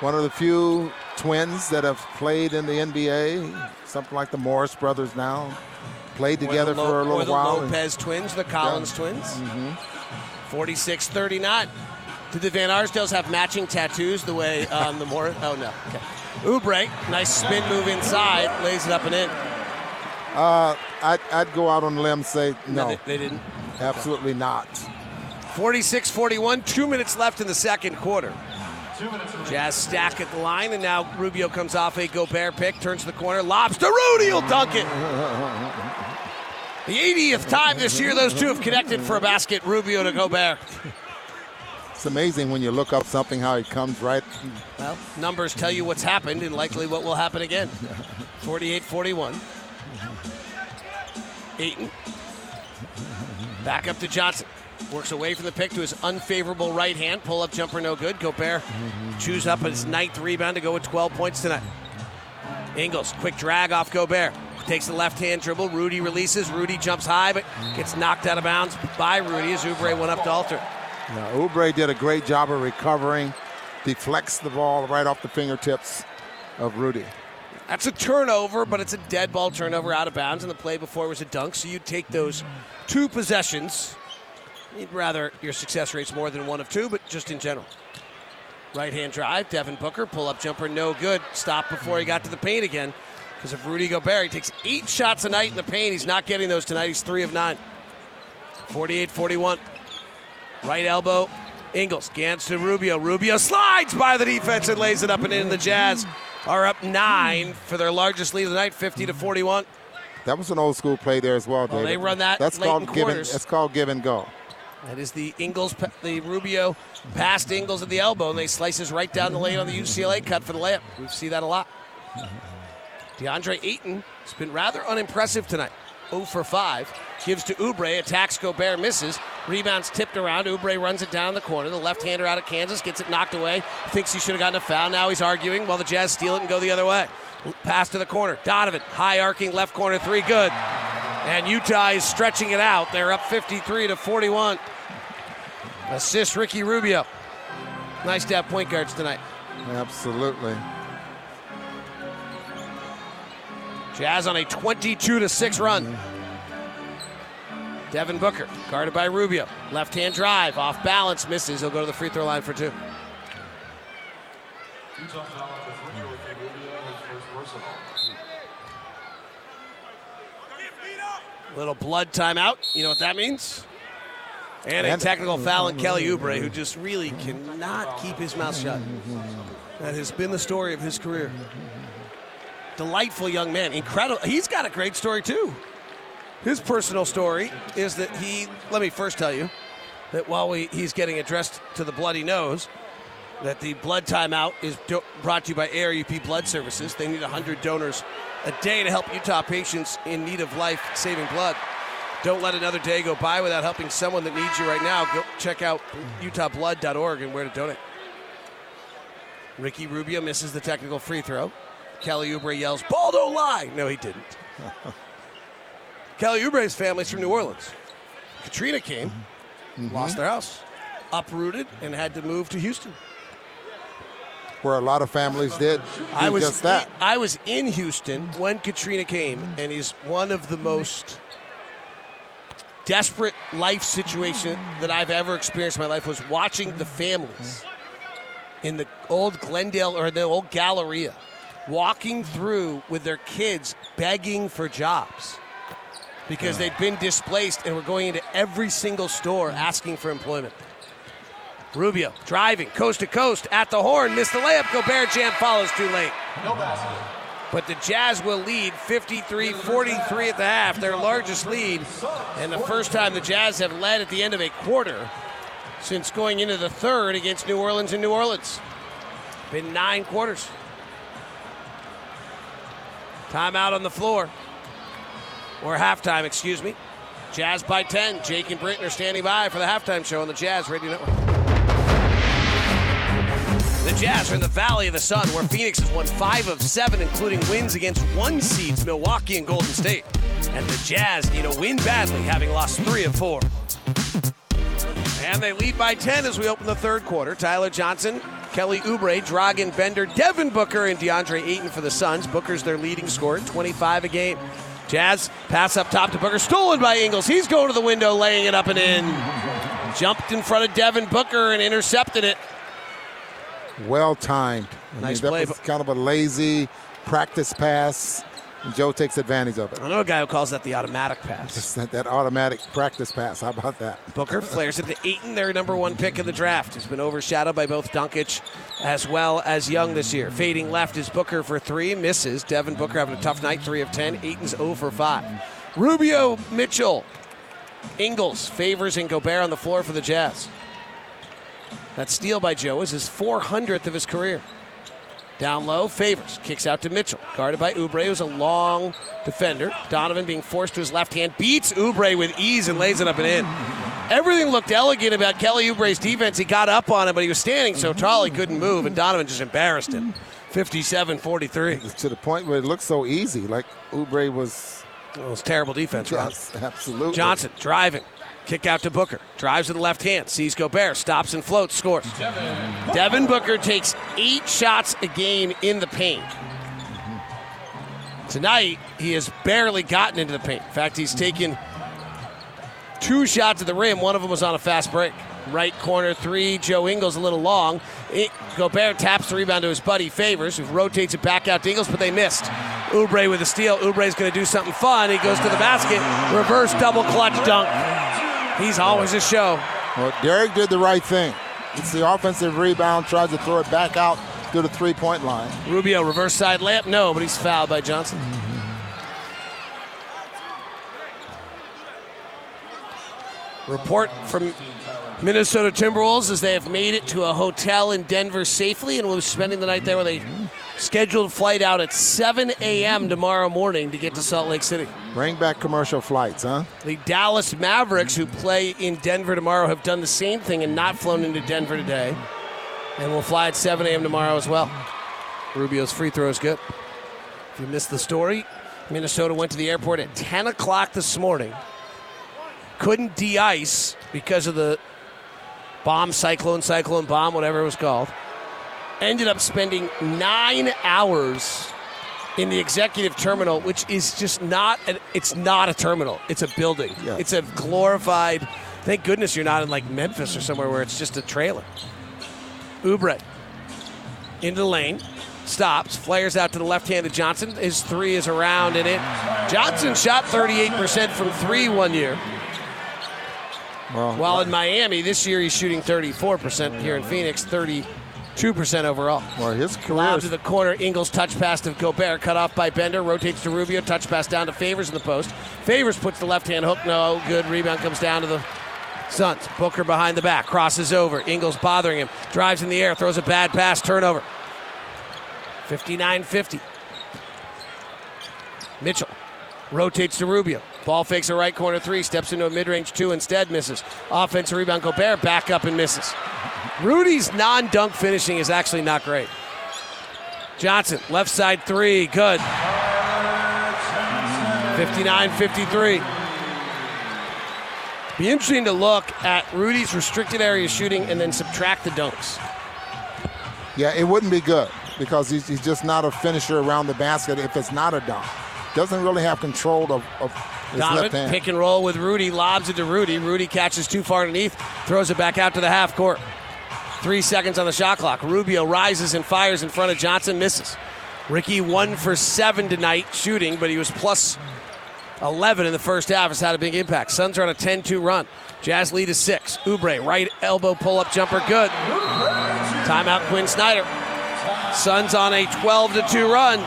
One of the few twins that have played in the NBA, something like the Morris brothers now, played together the, for a Lo- little the while. and- Lopez twins, the Collins twins. 46 39. Did the Van Arsdales have matching tattoos the way um, the Morris? Oh no. Okay. Oubre, nice spin move inside, lays it up and in. Uh, I'd, I'd go out on a limb and say no. No, they, they didn't. Absolutely not. 46-41, two minutes left in the second quarter. Jazz stack at the line, and now Rubio comes off a Gobert pick, turns the corner, lobs to Rudy, he'll dunk it. The 80th time this year those two have connected for a basket, Rubio to Gobert. It's amazing when you look up something how it comes right. Well, numbers tell you what's happened and likely what will happen again. 48-41. Ayton. Back up to Johnson. Works away from the pick to his unfavorable right hand. Pull up jumper, no good. Gobert chews up his ninth rebound to go with 12 points tonight. Ingles, quick drag off Gobert. Takes the left hand dribble. Rudy releases. Rudy jumps high, but gets knocked out of bounds by Rudy as Oubre went up to alter. Now, Oubre did a great job of recovering, deflects the ball right off the fingertips of Rudy. That's a turnover, but it's a dead ball turnover out of bounds, and the play before was a dunk. So you take those two possessions. You'd rather your success rate's more than one of two, but just in general. Right hand drive, Devin Booker, pull up jumper, no good. Stop before he got to the paint again because of Rudy Gobert. He takes eight shots a night in the paint. He's not getting those tonight. He's three of nine. 48 41. Right elbow, Ingles. Gans to Rubio. Rubio slides by the defense and lays it up and in. The Jazz are up nine for their largest lead of the night, 50 to 41. That was an old school play there as well, Well, David. they run that That's called give and. That's called give and go. That is the Ingles, the Rubio past Ingles at the elbow, and they slices right down the lane on the UCLA cut for the layup. We see that a lot. DeAndre Ayton has been rather unimpressive tonight. 0 for 5. Gives to Oubre, attacks Gobert, misses. Rebounds tipped around. Oubre runs it down the corner. The left hander out of Kansas gets it knocked away. Thinks he should have gotten a foul. Now he's arguing while the Jazz steal it and go the other way. Pass to the corner. Donovan, high arcing left corner three, good. And Utah is stretching it out. They're up 53 to 41. Assist Ricky Rubio. Nice to have point guards tonight. Absolutely. Jazz on a 22 to 6 run. Devin Booker, guarded by Rubio. Left hand drive, off balance, misses. He'll go to the free throw line for two. Utah foul number three, Ricky Rubio, his first personal. Little blood timeout. You know what that means? And a technical foul on Kelly mm-hmm. Oubre, who just really cannot keep his mouth shut. That has been the story of his career. Delightful young man. Incredible. He's got a great story, too. His personal story is that he, let me first tell you, that while we, he's getting addressed to the bloody nose, that the blood timeout is do- brought to you by ARUP Blood Services. They need 100 donors a day to help Utah patients in need of life saving blood. Don't let another day go by without helping someone that needs you right now. Go check out utahblood.org and where to donate. Ricky Rubio misses the technical free throw. Kelly Oubre yells, Ball don't lie. No, he didn't. Kelly Oubre's family's from New Orleans. Katrina came, mm-hmm. lost their house, uprooted, and had to move to Houston. Where a lot of families did I was just that. I was in Houston when Katrina came, and is one of the most desperate life situation that I've ever experienced in my life was watching the families in the old Glendale or the old Galleria walking through with their kids begging for jobs because they'd been displaced and were going into every single store asking for employment. Rubio driving coast to coast at the horn, missed the layup. Gobert jam follows too late. No basket. But the Jazz will lead 53 43 at the half, their largest lead, and the first time the Jazz have led at the end of a quarter since going into the third against New Orleans in New Orleans. Been nine quarters. Timeout on the floor. Or halftime, excuse me. Jazz by 10. Jake and Britton are standing by for the halftime show on the Jazz Radio Network. The Jazz are in the Valley of the Sun, where Phoenix has won five of seven, including wins against one seeds Milwaukee and Golden State. And the Jazz need a win badly, having lost three of four. And they lead by 10 as we open the third quarter. Tyler Johnson, Kelly Oubre, Dragan Bender, Devin Booker, and DeAndre Ayton for the Suns. Booker's their leading scorer, 25 a game. Jazz pass up top to Booker, stolen by Ingles. He's going to the window, laying it up and in. jumped in front of Devin Booker and intercepted it. Well timed. I Nice mean, play. that was kind of a lazy practice pass. And Joe takes advantage of it. I know a guy who calls that the automatic pass. That, that automatic practice pass. How about that? Booker flares it to Ayton, their number one pick in the draft. Has been overshadowed by both Doncic as well as Young this year. Fading left is Booker for three, misses. Devin Booker having a tough night, three of ten. Ayton's 0 for 5. Rubio, Mitchell, Ingles, Favors, and Gobert on the floor for the Jazz. That steal by Joe is his 400th of his career. Down low, Favors kicks out to Mitchell, guarded by Oubre, who's a long defender. Donovan being forced to his left hand, beats Oubre with ease and lays it up and in. Everything looked elegant about Kelly Oubre's defense. He got up on him, but he was standing so tall he couldn't move, and Donovan just embarrassed him. 57 43. To the point where it looked so easy. Like Oubre was. It was terrible defense, Ron. Yes, absolutely. Johnson driving. Kick out to Booker. Drives with the left hand. Sees Gobert. Stops and floats. Scores. Devin Booker takes eight shots a game in the paint. Tonight, he has barely gotten into the paint. In fact, he's taken two shots at the rim. One of them was on a fast break. Right corner three. Joe Ingles a little long. It, Gobert taps the rebound to his buddy Favors, who rotates it back out to Ingles, but they missed. Oubre with a steal. Oubre's going to do something fun. He goes to the basket. Reverse double clutch dunk. He's always a show. Well, Derrick did the right thing. It's the offensive rebound, tries to throw it back out to the three point line. Rubio reverse side layup. No, but he's fouled by Johnson. Report from Minnesota Timberwolves as they have made it to a hotel in Denver safely and will be spending the night there with a scheduled flight out at 7 a.m. tomorrow morning to get to Salt Lake City. Bring back commercial flights, huh? The Dallas Mavericks, who play in Denver tomorrow, have done the same thing and not flown into Denver today. And will fly at 7 a.m. tomorrow as well. Rubio's free throw is good. If you missed the story, Minnesota went to the airport at 10 o'clock this morning. Couldn't de ice because of the bomb, cyclone, cyclone bomb, whatever it was called. Ended up spending nine hours in the executive terminal, which is just not an, it's not a terminal. It's a building. Yeah. It's a glorified. Thank goodness you're not in like Memphis or somewhere where it's just a trailer. Oubre into the lane, stops, flares out to the left-handed Johnson. His three is around in it. Johnson shot 38% from three one year. Well, While in Miami this year he's shooting 34%. Here in Phoenix, 32% overall. well his career Lob to the corner. Ingles touch pass to Gobert, cut off by Bender. Rotates to Rubio. Touch pass down to Favors in the post. Favors puts the left hand hook. No good. Rebound comes down to the Suns. Booker behind the back. Crosses over. Ingles bothering him. Drives in the air. Throws a bad pass. Turnover. 59 50. Mitchell rotates to Rubio. Ball fakes a right corner three. Steps into a mid range two. Instead misses. Offensive rebound. Gobert back up and misses. Rudy's non dunk finishing is actually not great. Johnson, left side three, good. 59 53. Be interesting to look at Rudy's restricted area shooting and then subtract the dunks. Yeah, it wouldn't be good because he's, he's just not a finisher around the basket if it's not a dunk. Doesn't really have control of, of his left hand. pick and roll with Rudy, lobs it to Rudy. Rudy catches too far underneath, throws it back out to the half court. Three seconds on the shot clock. Rubio rises and fires in front of Johnson, misses. Ricky one for seven tonight shooting, but he was plus 11 in the first half. Has had a big impact. Suns are on a 10 2 run. Jazz lead is six. Oubre, right elbow pull up jumper, good. Timeout, Quin Snyder. Suns on a 12 2 run.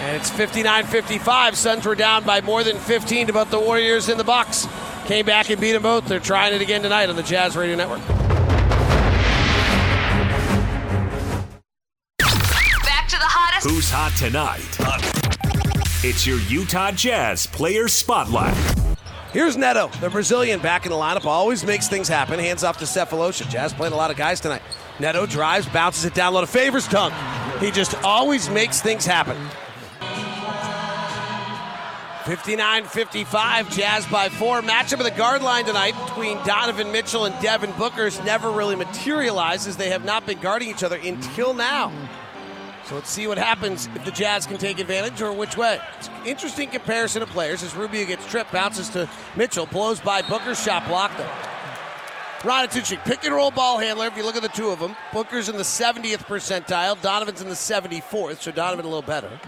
And it's 59 55. Suns were down by more than 15 to both the Warriors and the Bucks. Came back and beat them both. They're trying it again tonight on the Jazz Radio Network. Who's hot tonight? It's your Utah Jazz Player Spotlight. Here's Neto, the Brazilian, back in the lineup. Always makes things happen. Hands off to Sefolosha. Jazz playing a lot of guys tonight. Neto drives, bounces it down low to Favors dunk. He just always makes things happen. 59 55, Jazz by four. Matchup of the guard line tonight between Donovan Mitchell and Devin Booker's never really materialized as they have not been guarding each other until now. So let's see what happens if the Jazz can take advantage or which way. Interesting comparison of players as Rubio gets tripped, bounces to Mitchell, blows by Booker, shot blocked though. Interesting. Pick and roll ball handler. If you look at the two of them, Booker's in the 70th percentile, Donovan's in the 74th, so Donovan a little better.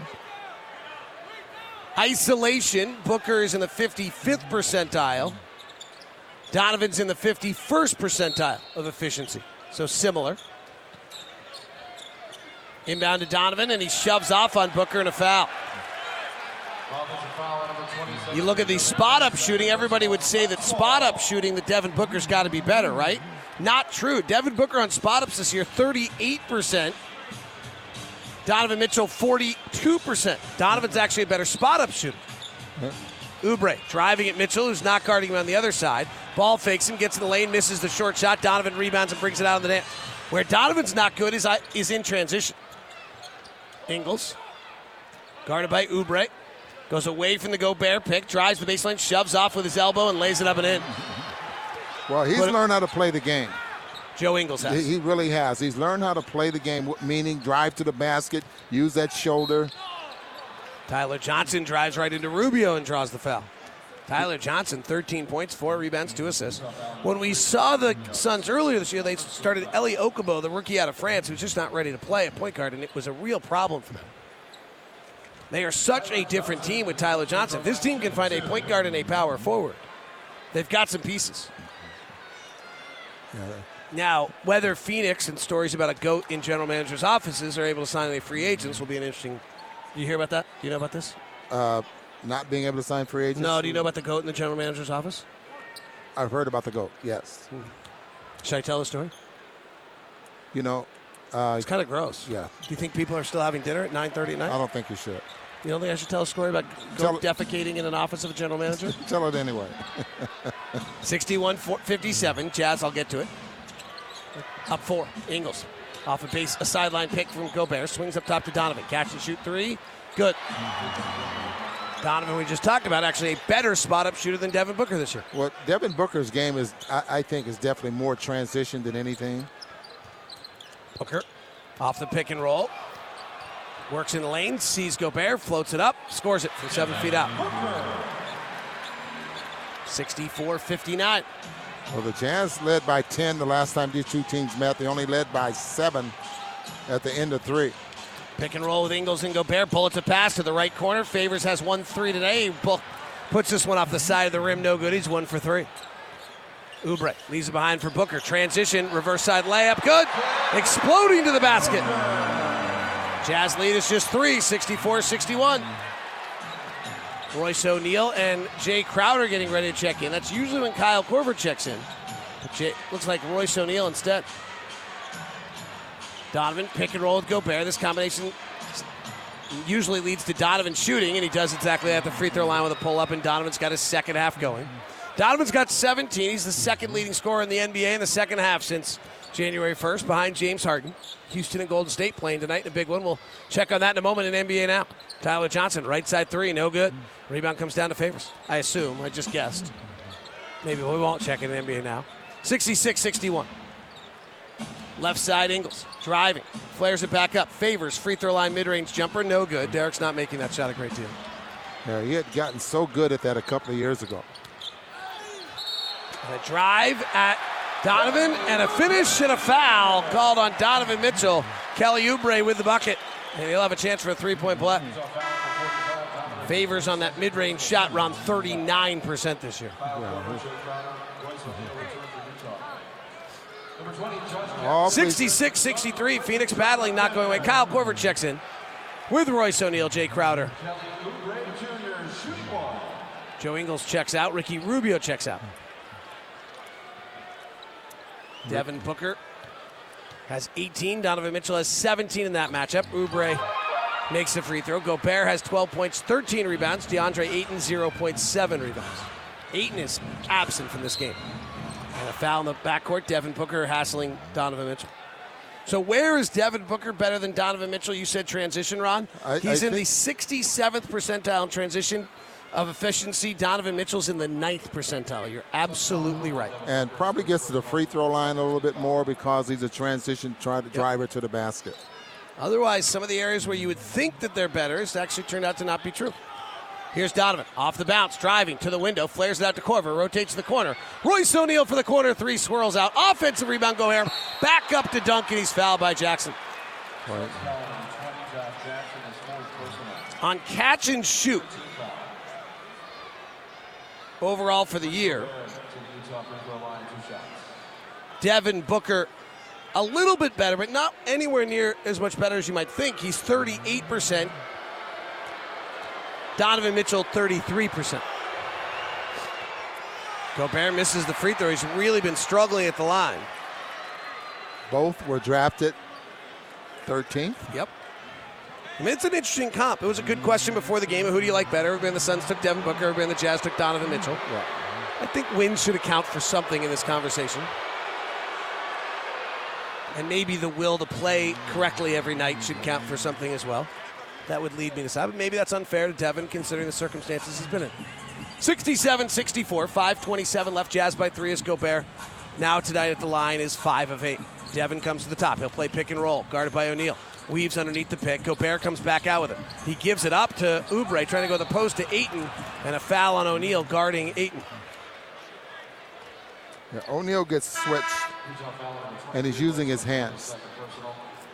Isolation, Booker is in the 55th percentile. Donovan's in the 51st percentile of efficiency, so similar. Inbound to Donovan, and he shoves off on Booker and a foul. You look at the spot up shooting, everybody would say that spot up shooting, that Devin Booker's got to be better, right? Not true. Devin Booker on spot ups this year, 38%. Donovan Mitchell, 42%. Donovan's actually a better spot up shooter. Oubre driving at Mitchell, who's not guarding him on the other side. Ball fakes him, gets in the lane, misses the short shot. Donovan rebounds and brings it out of the net. Where Donovan's not good is, uh, is in transition. Ingles, guarded by Oubre, goes away from the Gobert pick, drives the baseline, shoves off with his elbow, and lays it up and in. Well, he's But- learned how to play the game. Joe Ingles has. He he really has. He's learned how to play the game, meaning drive to the basket, use that shoulder. Tyler Johnson drives right into Rubio and draws the foul. Tyler Johnson, 13 points, four rebounds, two assists. When we saw the Suns earlier this year, they started Elie Okobo, the rookie out of France, who's just not ready to play at point guard, and it was a real problem for them. They are such a different team with Tyler Johnson. This team can find a point guard and a power forward, they've got some pieces. Now, whether Phoenix and stories about a goat in general managers' offices are able to sign any free agents will be an interesting. You hear about that? Do you know about this? Uh, not being able to sign free agents. No, do you know about the goat in the general manager's office? I've heard about the goat. Yes. Should I tell the story? You know, uh, It's kind of gross. Yeah. Do you think people are still having dinner at 9:30 at night? I don't think you should. You don't think I should tell a story about Tell defecating in an office of a general manager? Tell it anyway. 61 57. Jazz, I'll get to it. Up four. Ingles. Off a base, a sideline pick from Gobert. Swings up top to Donovan. Catch and shoot three. Good. Donovan, we just talked about, actually a better spot up shooter than Devin Booker this year. Well, Devin Booker's game is, I, I think, is definitely more transition than anything. Booker off the pick and roll. Works in the lane, sees Gobert, floats it up, scores it from seven feet out. 64 59. Well, the Jazz led by 10 the last time these two teams met. They only led by seven at the end of three. Pick and roll with Ingles and Gobert. Bullets a pass to the right corner. Favors has one three today. Bull- puts this one off the side of the rim. No good. He's one for three. Oubre leaves it behind for Booker. Transition, reverse side layup. Good. Exploding to the basket. Jazz lead is just three, 64 61. Royce O'Neal and Jae Crowder getting ready to check in. That's usually when Kyle Korver checks in. Jae, looks like Royce O'Neal instead. Donovan pick and roll with Gobert. This combination usually leads to Donovan shooting, and he does exactly that at the free throw line with a pull up, and Donovan's got his second half going. Donovan's got 17. He's the second leading scorer in the NBA in the second half since January 1st, behind James Harden. Houston and Golden State playing tonight in a big one. We'll check on that in a moment in NBA now. Tyler Johnson, right side three, no good. Rebound comes down to favors. I assume. I just guessed. Maybe we won't check in NBA now. 66 61. Left side, Ingles driving, flares it back up. Favors free throw line mid range jumper, no good. Derrick's not making that shot a great deal. Yeah, he had gotten so good at that a couple of years ago. And a drive at Donovan and a finish and a foul called on Donovan Mitchell. Kelly Oubre with the bucket, and he'll have a chance for a three point play. Favors on that mid range shot around 39% this year. Three- 66 63. Phoenix battling, not going away. Kyle Korver checks in with Royce O'Neal, Jae Crowder. Joe Ingles checks out. Ricky Rubio checks out. Devin Booker has 18. Donovan Mitchell has 17 in that matchup. Oubre makes the free throw. Gobert has 12 points, 13 rebounds. DeAndre Ayton, 0.7 rebounds. Ayton is absent from this game. And a foul in the backcourt. Devin Booker hassling Donovan Mitchell. So where is Devin Booker better than Donovan Mitchell? You said transition, Ron. I- He's I in the 67th percentile in transition of efficiency. Donovan Mitchell's in the ninth percentile. You're absolutely right. and probably gets to the free throw line a little bit more because he's a transition try driver to the basket. Otherwise, some of the areas where you would think that they're better has actually turned out to not be true. Here's Donovan off the bounce, driving to the window, flares it out to Korver, rotates to the corner. Royce O'Neal for the corner, three swirls out. Offensive rebound, Gobert. Back up to dunk, and he's fouled by Jackson. On catch and shoot, overall for the year, Devin Booker a little bit better, but not anywhere near as much better as you might think. He's 38%. Donovan Mitchell, 33%. Gobert misses the free throw. He's really been struggling at the line. Both were drafted 13th. Yep. I mean, it's an interesting comp. It was a good question before the game. of Who do you like better? Everybody the Suns took Devin Booker. Everybody the Jazz took Donovan Mitchell. Yeah. I think wins should account for something in this conversation. And maybe the will to play correctly every night should count for something as well. That would lead me to say, but maybe that's unfair to Devin considering the circumstances he's been in. 67 64, 527 left. Jazz by three is Gobert. Now tonight at the line is five of eight. Devin comes to the top. He'll play pick and roll, guarded by O'Neal. Weaves underneath the pick. Gobert comes back out with it. He gives it up to Oubre, trying to go the post to Ayton, and a foul on O'Neal guarding Ayton. Yeah, O'Neal gets switched, and he's using his hands.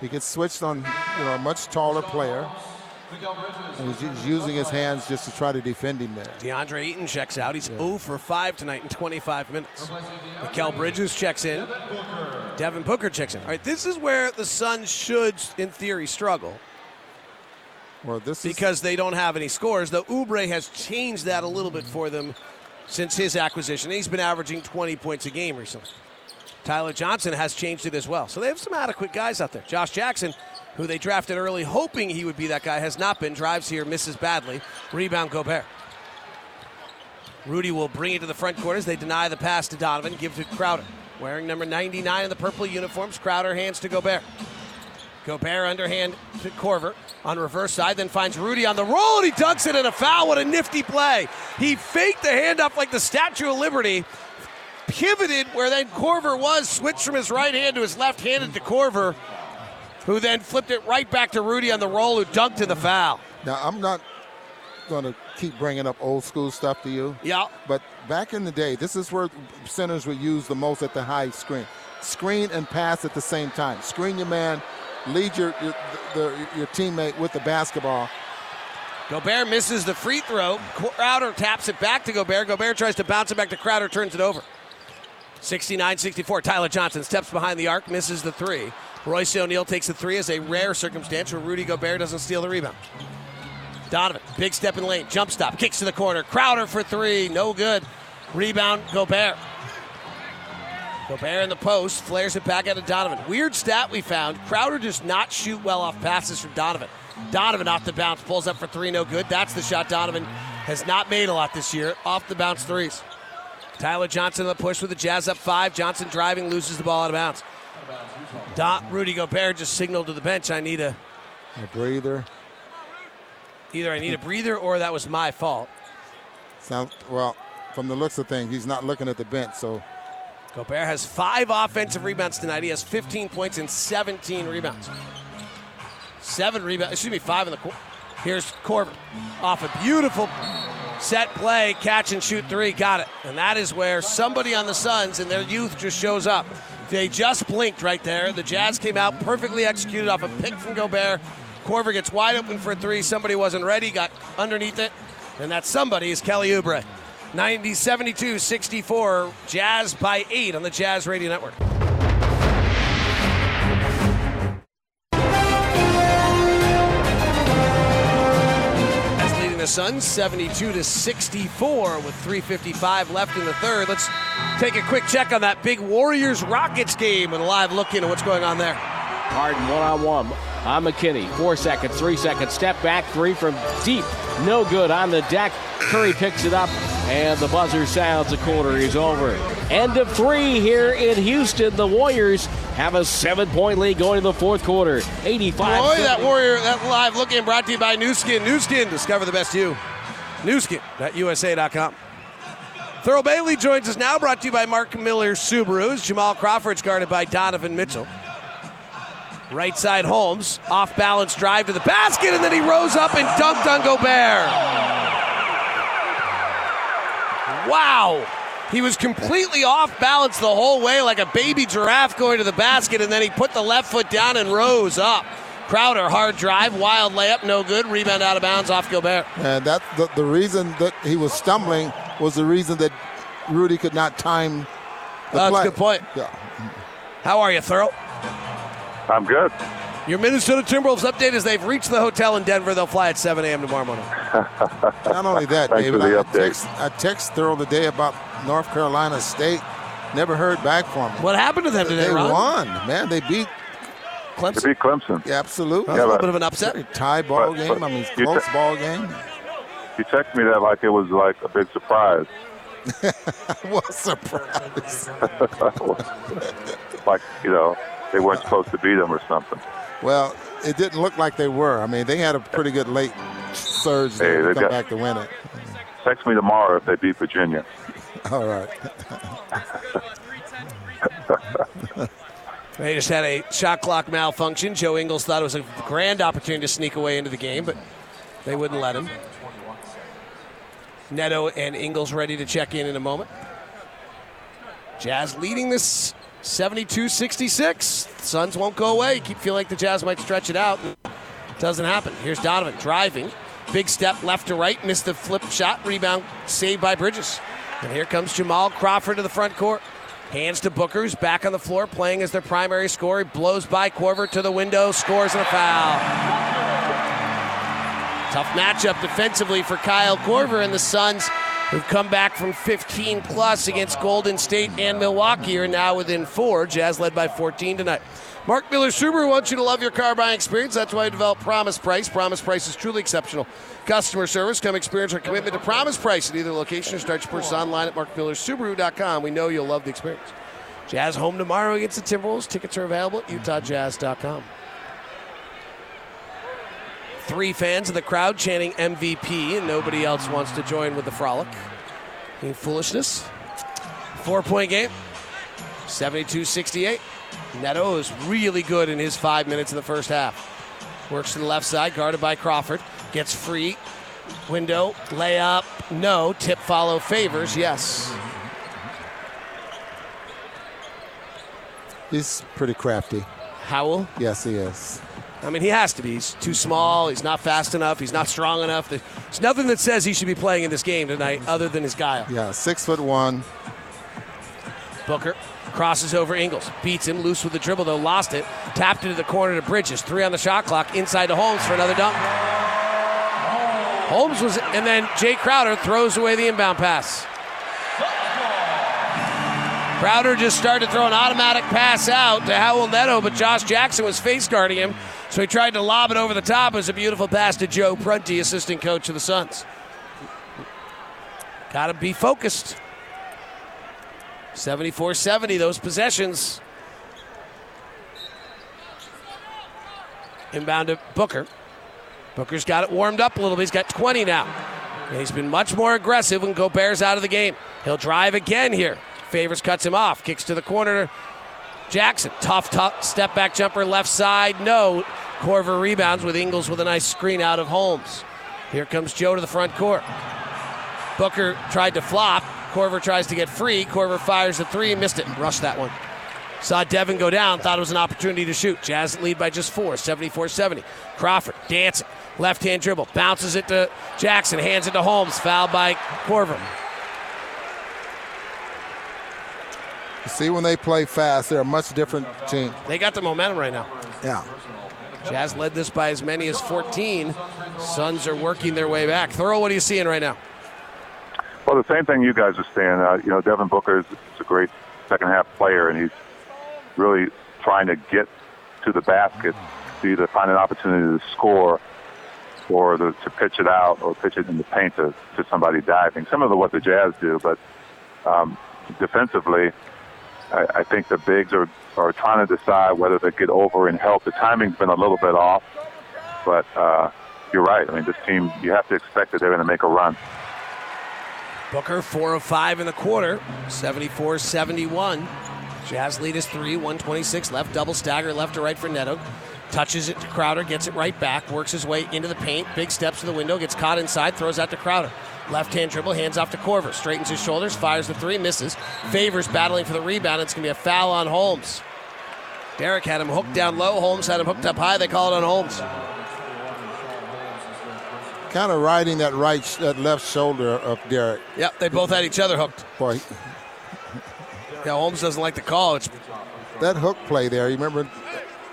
He gets switched on you know a much taller player, and he's using his hands just to try to defend him there. DeAndre Ayton checks out. He's 0 for 5 tonight in 25 minutes. Mikal Bridges checks in. Devin Booker checks in. All right, this is where the Suns should, in theory, struggle. Well, this because they don't have any scores. Though Oubre has changed that a little bit for them since his acquisition. He's been averaging 20 points a game recently. Tyler Johnson has changed it as well. So they have some adequate guys out there. Josh Jackson, who they drafted early, hoping he would be that guy, has not been. Drives here, misses badly. Rebound Gobert. Rudy will bring it to the front quarters. They deny the pass to Donovan, give to Crowder. Wearing number 99 in the purple uniforms, Crowder hands to Gobert. Gobert underhand to Korver on reverse side, then finds Rudy on the roll and he dunks it in a foul. What a nifty play. He faked the handoff like the Statue of Liberty, pivoted where then Korver was, switched from his right hand to his left handed to Korver, who then flipped it right back to Rudy on the roll, who dunked to the foul. Now, I'm not going to keep bringing up old school stuff to you. Yeah. But back in the day, this is where centers were used the most at the high screen. Screen and pass at the same time. Screen your man, lead your your, the, your teammate with the basketball. Gobert misses the free throw. Crowder taps it back to Gobert. Gobert tries to bounce it back to Crowder, turns it over. 69 64. Tyler Johnson steps behind the arc, misses the three. Royce O'Neal takes the three as a rare circumstance where Rudy Gobert doesn't steal the rebound. Donovan, big step in lane, jump stop, kicks to the corner. Crowder for three, no good. Rebound, Gobert. Gobert in the post, flares it back out to Donovan. Weird stat we found. Crowder does not shoot well off passes from Donovan. Donovan off the bounce, pulls up for three, no good. That's the shot Donovan has not made a lot this year. Off the bounce threes. Tyler Johnson on the push with the Jazz up five. Johnson driving, loses the ball out of bounds. Dot Rudy Gobert just signaled to the bench, I need a, a breather. Either I need a breather or that was my fault. Sounds well, from the looks of things, he's not looking at the bench, so Gobert has five offensive rebounds tonight. He has 15 points and 17 rebounds. Seven rebounds, excuse me, five in the quarter. Here's Korver off a beautiful set play, catch and shoot three. Got it. And that is where somebody on the Suns and their youth just shows up. They just blinked right there. The Jazz came out perfectly executed off a pick from Gobert. Korver gets wide open for three. Somebody wasn't ready, got underneath it. And that somebody is Kelly Oubre. 90 72 64. Jazz by eight on the Jazz Radio Network. Suns 72 to 64 with 355 left in the third. Let's take a quick check on that big Warriors Rockets game and a live look into what's going on there. Harden one on one on McKinnie. Four seconds, three seconds. Step back, three from deep. No good on the deck. Curry picks it up, and the buzzer sounds. The quarter is over. End of three here in Houston. The Warriors have a seven point lead going to the fourth quarter. 85. Boy, that Warrior, that live look in brought to you by Nu Skin. Nu Skin, discover the best you. NewSkin.USA.com. Thurl Bailey joins us now, brought to you by Mark Miller Subarus. Jamal Crawford's guarded by Donovan Mitchell. Right side Holmes, off balance drive to the basket, and then he rose up and dunked on Gobert. Wow. He was completely off balance the whole way, like a baby giraffe going to the basket, and then he put the left foot down and rose up. Crowder, hard drive, wild layup, no good. Rebound out of bounds off Gobert. And that's the, the reason that he was stumbling was the reason that Rudy could not time the That's play. a good point. Yeah. How are you, Thurl? I'm good. Your Minnesota Timberwolves update is they've reached the hotel in Denver. They'll fly at 7 a.m. tomorrow morning. Not only that, David, for I, update. text, I text Thurl today about North Carolina State. Never heard back from him. What happened to them today, They Ron? won, man. They beat Clemson. They beat Clemson. Yeah, absolutely. That was a little bit of an upset. tie ball But- game. but I mean, you close te- ball game. You texted me that like it was like a big surprise. what surprise! like you know they weren't supposed to beat them or something. Well, it didn't look like they were. I mean, they had a pretty good late surge Hey, there they to come got- back to win it. Text me tomorrow if they beat Virginia. All right. They just had a shot clock malfunction. Joe Ingles thought it was a grand opportunity to sneak away into the game, but they wouldn't let him. Neto and Ingles ready to check in in a moment. Jazz leading this 72 66. Suns won't go away. Keep feeling like the Jazz might stretch it out. Doesn't happen. Here's Donovan driving. Big step left to right. Missed the flip shot. Rebound saved by Bridges. And here comes Jamal Crawford to the front court. Hands to Booker, who's back on the floor playing as their primary scorer. He blows by Korver to the window, scores and a foul. Tough matchup defensively for Kyle Korver and the Suns, who've come back from 15 plus against Golden State and Milwaukee, are now within four. Jazz led by 14 tonight. Mark Miller Subaru wants you to love your car buying experience. That's why I developed Promise Price. Promise Price is truly exceptional customer service. Come experience our commitment to Promise Price at either location or start your purchase online at markmillersubaru.com. We know you'll love the experience. Jazz home tomorrow against the Timberwolves. Tickets are available at utahjazz.com. Three fans in the crowd chanting MVP, and nobody else wants to join with the frolic. Any foolishness? Four point game, 72 68. Neto is really good in his five minutes in the first half. Works to the left side, guarded by Crawford. Gets free. Window, layup, no. Tip follow favors, yes. He's pretty crafty. Howell, Yes, he is. I mean, he has to be. He's too small. He's not fast enough. He's not strong enough. There's nothing that says he should be playing in this game tonight other than his guile. Yeah, six foot one. Booker crosses over Ingles, beats him loose with the dribble though, lost it, tapped into the corner to Bridges, three on the shot clock, inside to Holmes for another dunk. Holmes was, and then Jae Crowder throws away the inbound pass. Crowder just started to throw an automatic pass out to Raul Neto, but Josh Jackson was face guarding him, so he tried to lob it over the top. It was a beautiful pass to Joe Prunty, assistant coach of the Suns. Got to be focused. 74 70, those possessions. Inbound to Booker. Booker's got it warmed up a little bit. He's got 20 now. And he's been much more aggressive when Gobert's out of the game. He'll drive again here. Favors cuts him off. Kicks to the corner. Jackson, tough, tough step back jumper left side. No. Korver rebounds with Ingles with a nice screen out of Holmes. Here comes Joe to the front court. Booker tried to flop. Korver tries to get free. Korver fires a three, missed it, rushed that one. Saw Devin go down, thought it was an opportunity to shoot. Jazz lead by just four, 74 70. Crawford dancing, left hand dribble, bounces it to Jackson, hands it to Holmes, fouled by Korver. You see, when they play fast, they're a much different team. They got the momentum right now. Yeah. Jazz led this by as many as 14. Suns are working their way back. Thurl, what are you seeing right now? Well, the same thing you guys are saying. Uh, you know, Devin Booker is, is a great second half player, and he's really trying to get to the basket to either find an opportunity to score or the, to pitch it out or pitch it in the paint to, to somebody diving. Similar to what the Jazz do, but um, defensively, I, I think the bigs are, are trying to decide whether they get over and help. The timing's been a little bit off, but uh, you're right. I mean, this team, you have to expect that they're going to make a run. Booker, 4 of 5 in the quarter, 74 71. Jazz lead is three, 126 left, double stagger left to right for Neto. Touches it to Crowder, gets it right back, works his way into the paint, big steps to the window, gets caught inside, throws out to Crowder. Left hand dribble, hands off to Korver, straightens his shoulders, fires the three, misses. Favors battling for the rebound. It's going to be a foul on Holmes. Derrick had him hooked down low, Holmes had him hooked up high. They call it on Holmes. Kind of riding that right, that left shoulder of Derrick. Yep, they both had each other hooked. Boy, Yeah, Holmes doesn't like the call. It's that hook play there. You remember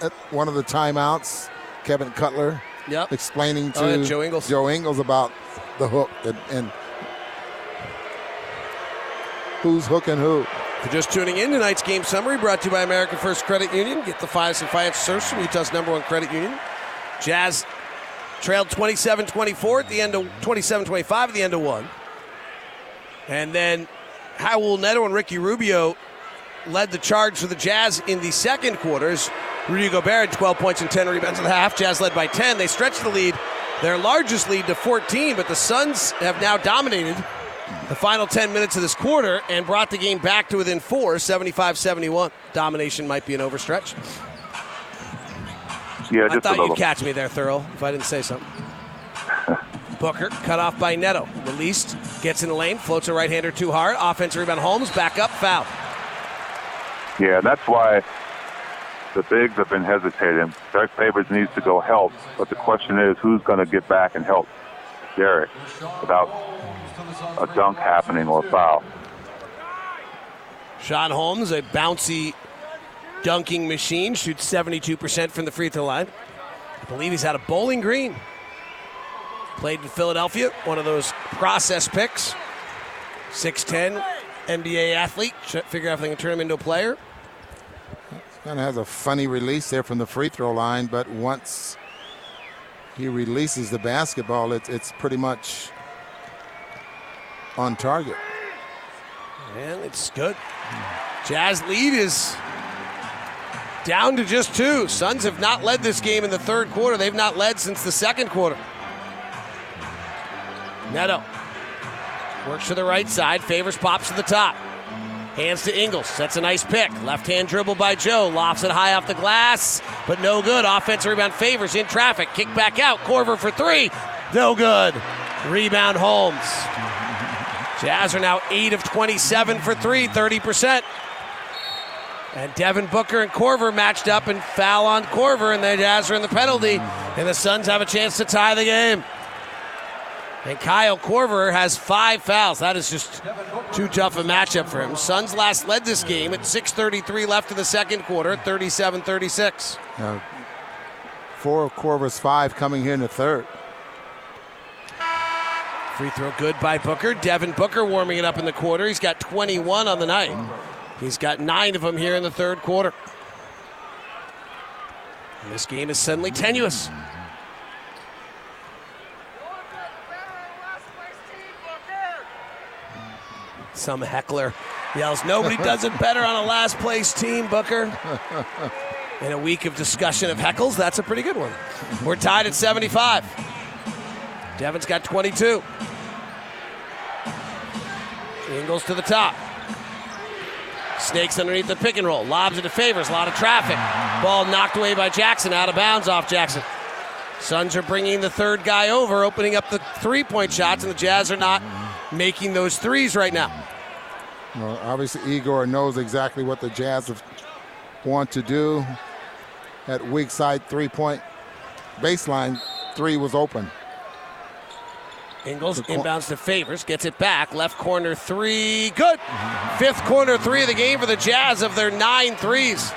at one of the timeouts, Kevin Cutler Yep. explaining to Oh, yeah, Joe Ingles. Joe Ingles about the hook and, and who's hooking who. You're just tuning in, tonight's game summary brought to you by American First Credit Union. Get the finest and financial service from Utah's number one credit union. Jazz trailed 27-24 at the end of 27-25 at the end of one. And then Raul Neto and Ricky Rubio led the charge for the Jazz in the second quarters. Rudy Gobert had 12 points and 10 rebounds at the half. Jazz led by 10. They stretched the lead, their largest lead, to 14, but the Suns have now dominated the final 10 minutes of this quarter and brought the game back to within four, 75 71. Domination might be an overstretch. Yeah, I thought you'd catch me there, Thurl, if I didn't say something. Booker cut off by Neto. Released, gets in the lane, floats a right hander too hard. Offensive rebound, Holmes, back up, foul. Yeah, that's why the bigs have been hesitating. Derrick Favors needs to go help, but the question is who's going to get back and help Derrick without a dunk happening or a foul. Sean Holmes, a bouncy dunking machine, shoots 72% from the free throw line. I believe he's out of Bowling Green. Played in Philadelphia, one of those process picks. 6'10 NBA athlete. Figure out if they can turn him into a player. Kind of has a funny release there from the free throw line, but once he releases the basketball, it's it's pretty much on target. And it's good. Jazz lead is down to just two. Suns have not led this game in the third quarter. They've not led since the second quarter. Neto works to the right side, favors pops to the top. Hands to Ingles. That's a nice pick. Left hand dribble by Joe. Lofts it high off the glass, but no good. Offensive rebound favors in traffic. Kick back out. Korver for three. No good. Rebound Holmes. Jazz are now 8 of 27 for 3, 30%. And Devin Booker and Korver matched up and foul on Korver, and the Jazz are in the penalty, and the Suns have a chance to tie the game. And Kyle Korver has five fouls. That is just too tough a matchup for him. Suns last led this game at 6.33 left in the second quarter, 37 36. Uh, four of Korver's five coming here in the third. Free throw good by Booker. Devin Booker warming it up in the quarter. He's got 21 on the night. He's got nine of them here in the third quarter. And this game is suddenly tenuous. Some heckler yells, Nobody does it better on a last place team, Booker. In a week of discussion of heckles, that's a pretty good one. We're tied at 75. Devin's got 22. Ingles to the top. Snakes underneath the pick and roll. Lobs it to Favors. A lot of traffic. Ball knocked away by Jackson. Out of bounds off Jackson. Suns are bringing the third guy over, opening up the three point shots, and the Jazz are not making those threes right now. Well, obviously, Igor knows exactly what the Jazz want to do. At weak side three point baseline three was open. Ingles inbounds to Favors, gets it back. Left corner three. Good. Fifth corner three of the game for the Jazz of their nine threes.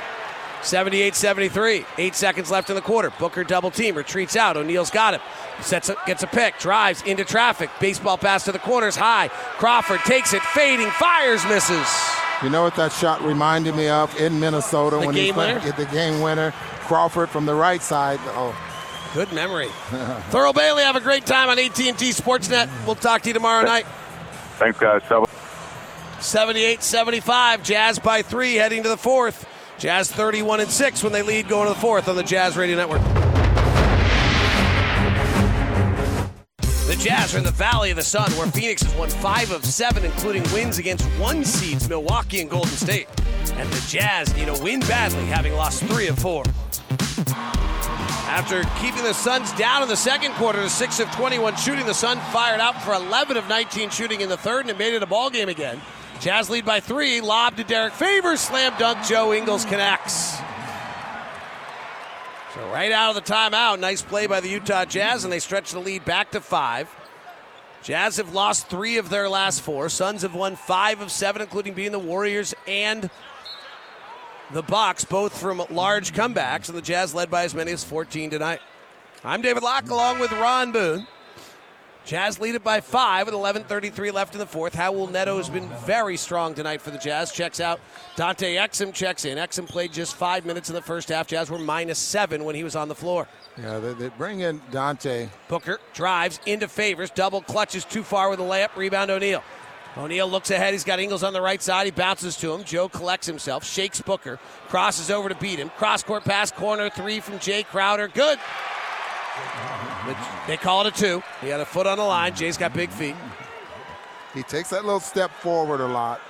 78 73. Eight seconds left in the quarter. Booker double team, retreats out. O'Neale's got him. Sets a, gets a pick, drives into traffic. Baseball pass to the corners, high. Crawford takes it, fading, fires, misses. You know what that shot reminded me of in Minnesota The when game he played winner? get the game winner. Crawford from the right side. Oh, Good memory. Thurl Bailey, have a great time on AT&T Sportsnet. We'll talk to you tomorrow night. Thanks, guys. 78 75. Jazz by three heading to the fourth. Jazz 31 and 6 when they lead going to the fourth on the Jazz Radio Network. The Jazz are in the Valley of the Sun, where Phoenix has won five of seven, including wins against one seeds Milwaukee and Golden State. And the Jazz need a win badly, having lost three of four. After keeping the Suns down in the second quarter to 6 of 21 shooting, the Sun fired out for 11 of 19 shooting in the third and it made it a ball game again. Jazz lead by three, lob to Derrick Favors, slam dunk, Joe Ingles connects. So right out of the timeout, nice play by the Utah Jazz, and they stretch the lead back to five. Jazz have lost three of their last four. Suns have won five of seven, including beating the Warriors and the Bucks, both from large comebacks, and the Jazz led by as many as 14 tonight. I'm David Locke along with Ron Boone. Jazz lead it by five with 11.33 left in the fourth. Raul Neto has been very strong tonight for the Jazz. Checks out. Dante Exum checks in. Exum played just five minutes in the first half. Jazz were minus seven when he was on the floor. Yeah, they, they bring in Dante. Booker drives into favors. Double clutches too far with a layup. Rebound O'Neale. O'Neale looks ahead. He's got Ingles on the right side. He bounces to him. Joe collects himself, shakes Booker, crosses over to beat him. Cross court pass, corner three from Jae Crowder. Good. They call it a two. He had a foot on the line. Jae's got big feet. He takes that little step forward a lot.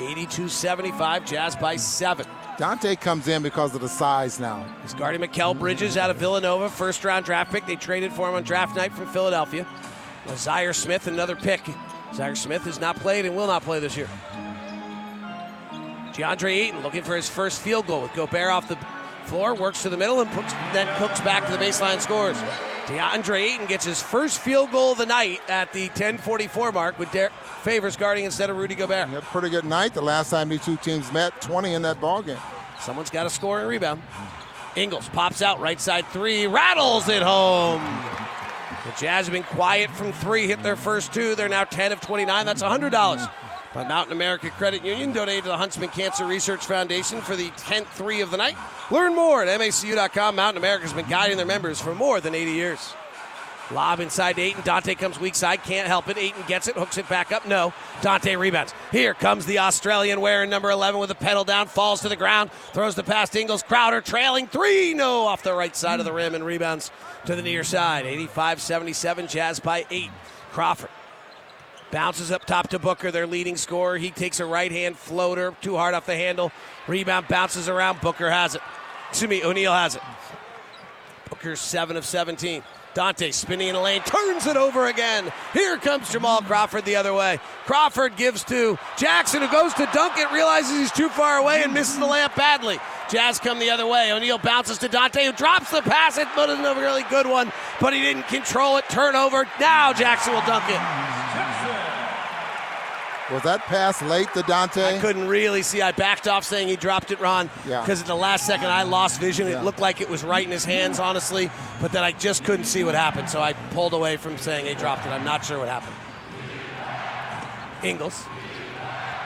82 75, Jazz by seven. Dante comes in because of the size now. He's guarding Mikal Bridges out of Villanova, first round draft pick. They traded for him on draft night from Philadelphia. Zhaire Smith, another pick. Zhaire Smith has not played and will not play this year. DeAndre Ayton looking for his first field goal with Gobert off the floor, works to the middle, and puts, then cooks back to the baseline, scores. DeAndre Ayton gets his first field goal of the night at the 10:44 mark with Derrick Favors guarding instead of Rudy Gobert. A pretty good night the last time these two teams met, 20 in that ball game. Someone's got to score and rebound. Ingles pops out right side three, rattles it home. The Jazz have been quiet from three, hit their first two. They're now 10 of 29. That's $100 by Mountain America Credit Union, donated to the Huntsman Cancer Research Foundation for the 10th three of the night. Learn more at macu.com. Mountain America has been guiding their members for more than 80 years. Lob inside to Ayton. Dante comes weak side. Can't help it. Ayton gets it. Hooks it back up. No. Dante rebounds. Here comes the Australian wearing number 11 with a pedal down. Falls to the ground. Throws the pass to Ingles. Crowder trailing three. No. Off the right side of the rim and rebounds to the near side. 85 77. Jazz by eight. Crawford bounces up top to Booker, their leading scorer. He takes a right hand floater. Too hard off the handle. Rebound bounces around. Booker has it. Excuse me. O'Neale has it. Booker's 7 of 17. Dante spinning in a lane, turns it over again. Here comes Jamal Crawford the other way. Crawford gives to Jackson, who goes to dunk it, realizes he's too far away, and misses the layup badly. Jazz come the other way. O'Neale bounces to Dante, who drops the pass. It wasn't a really good one, but he didn't control it. Turnover. Now Jackson will dunk it. Was that pass late to Dante? I couldn't really see. I backed off saying he dropped it, Ron. Yeah. Because at the last second I lost vision. Yeah. It looked like it was right in his hands, honestly, but then I just couldn't see what happened. So I pulled away from saying he dropped it. I'm not sure what happened. Ingles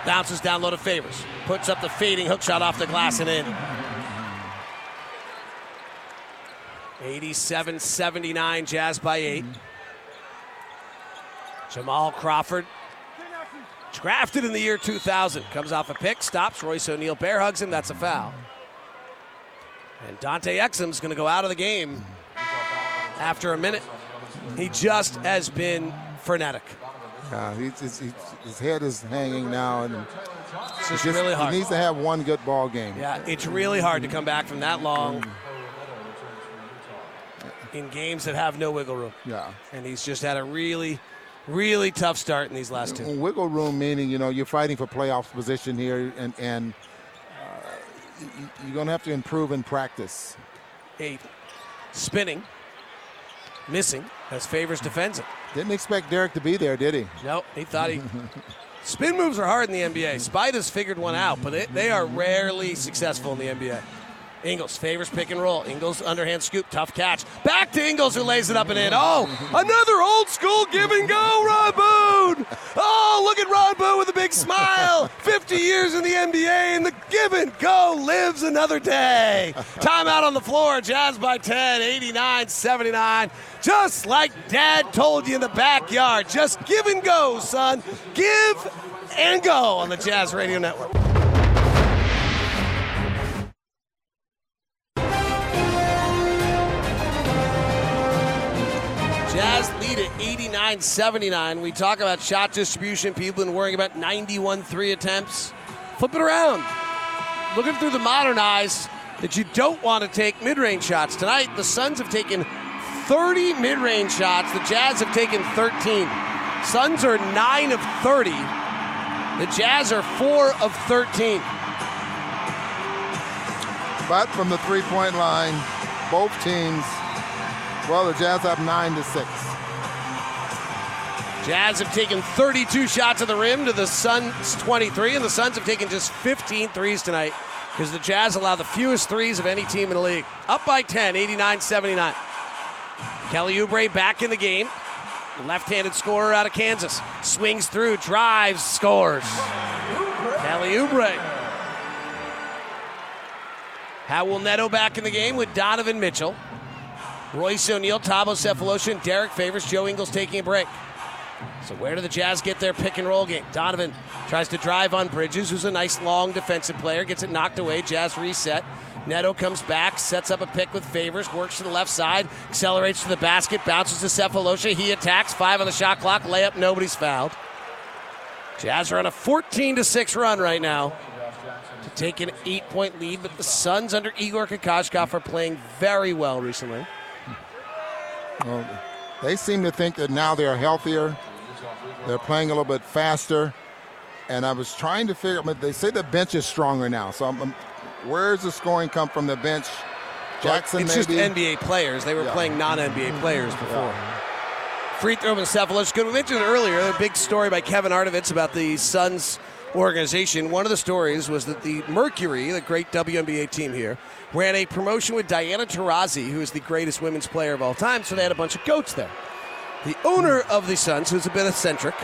bounces down low to Favors. Puts up the fading hook shot off the glass and in. 87 79, Jazz by eight. Jamal Crawford Drafted in the year 2000. Comes off a pick, stops. Royce O'Neale bear hugs him. That's a foul. And Dante Exum's going to go out of the game after a minute. He just has been frenetic. Yeah, he's, he's, he's, his head is hanging now, and It's just really hard. He needs to have one good ball game. Yeah, it's really hard to come back from that long mm. in games that have no wiggle room. Yeah. And he's just had a really, really tough start in these last two. Wiggle room meaning you know you're fighting for playoff position here, and and uh, you're gonna have to improve in practice. Eight. Spinning. Missing as Favors defends it. Didn't expect Derrick to be there, did he? Nope, he thought he. Spin moves are hard in the NBA. Spider's figured one out, but it, they are rarely successful in the NBA. Ingles favors pick and roll. Ingles underhand scoop, tough catch. Back to Ingles who lays it up and in. Oh, another old school give and go, Ron Boone. Oh, look at Ron Boone with a big smile. 50 years in the NBA and the give and go lives another day. Timeout on the floor. Jazz by 10, 89 79. Just like dad told you in the backyard. Just give and go, son. Give and go on the Jazz Radio Network. Jazz lead at 89 79. We talk about shot distribution. People been worrying about 91 three attempts. flip it around. Looking through the modern eyes that you don't want to take mid-range shots. Tonight, the Suns have taken 30 mid-range shots. The Jazz have taken 13. Suns are 9 of 30. The Jazz are 4 of 13. But from the three-point line, both teams, well, the Jazz have 9 to 6. Jazz have taken 32 shots at the rim to the Suns 23, and the Suns have taken just 15 threes tonight because the Jazz allow the fewest threes of any team in the league. Up by 10, 89 79. Kelly Oubre back in the game. Left handed scorer out of Kansas. Swings through, drives, scores. Kelly Oubre. Raul Neto back in the game with Donovan Mitchell. Royce O'Neale, Thabo Sefolosha, and Derrick Favors. Joe Ingles taking a break. So where do the Jazz get their pick and roll game? Donovan tries to drive on Bridges, who's a nice long defensive player, gets it knocked away. Jazz reset. Neto comes back, sets up a pick with Favors, works to the left side, accelerates to the basket, bounces to Sefolosha. He attacks, five on the shot clock, layup, nobody's fouled. Jazz are on a 14 to 6 run right now to take an eight point lead, but the Suns under Igor Kokoskov are playing very well recently. Well, they seem to think that now they're healthier. They're playing a little bit faster. And I was trying to figure out, they say the bench is stronger now. So I'm, I'm, where's the scoring come from the bench? Jackson, it's maybe? just NBA players. They were Yeah. playing non-NBA mm-hmm. players before. Free throw and Cephalus. Good. We mentioned it earlier. A big story by Kevin Arnovitz about the Suns organization. One of the stories was that the Mercury, the great WNBA team here, ran a promotion with Diana Taurasi, who is the greatest women's player of all time. So they had a bunch of goats there. The owner of the Suns, who's a bit eccentric,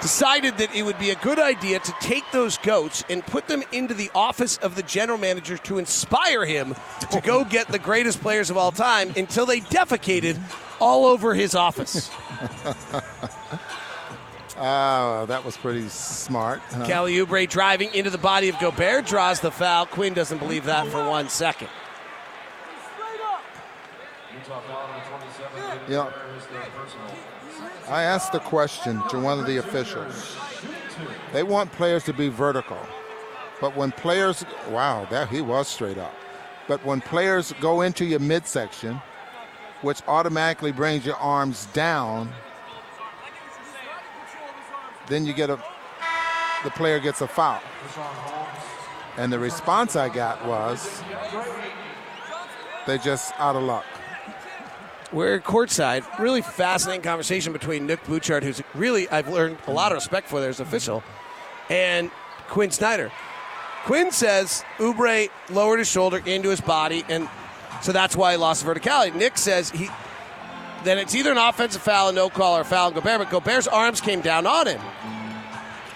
decided that it would be a good idea to take those goats and put them into the office of the general manager to inspire him to go get the greatest players of all time until they defecated all over his office. Oh, that was pretty smart. huh? Kelly Oubre driving into the body of Gobert draws the foul. Quin doesn't believe that for one second. Yeah. I asked the question to one of the officials. They want players to be vertical. But when players, wow, that he was straight up. But when players go into your midsection, which automatically brings your arms down, then you get a, the player gets a foul. And the response I got was, they're just out of luck. We're courtside. Really fascinating conversation between Nick Buchert, who's really, I've learned a lot of respect for there as official, and Quin Snyder. Quin says Oubre lowered his shoulder into his body, and so that's why he lost verticality. Nick says he then it's either an offensive foul, a no call, or a foul on Gobert, but Gobert's arms came down on him.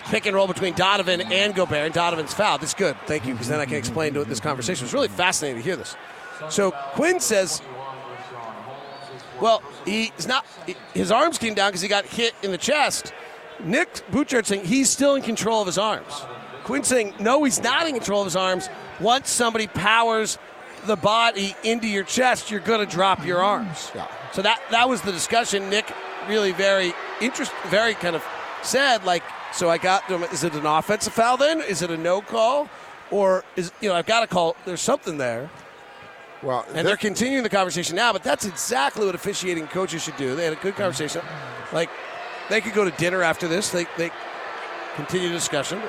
Pick and roll between Donovan and Gobert, and Donovan's foul. That's good. Thank you, because then I can explain to this conversation. It's really fascinating to hear this. So Quin says well, he's not. His arms came down because he got hit in the chest. Nick Buchert saying he's still in control of his arms. Quin saying no, he's not in control of his arms. Once somebody powers the body into your chest, you're going to drop your arms. So that that was the discussion. Nick really very interest, very kind of said like, so I got them. Is it an offensive foul then? Is it a no call, or is you know I've got to call? There's something there. Well, And they're continuing the conversation now, but that's exactly what officiating coaches should do. They had a good conversation. Like, they could go to dinner after this. They, they continue the discussion.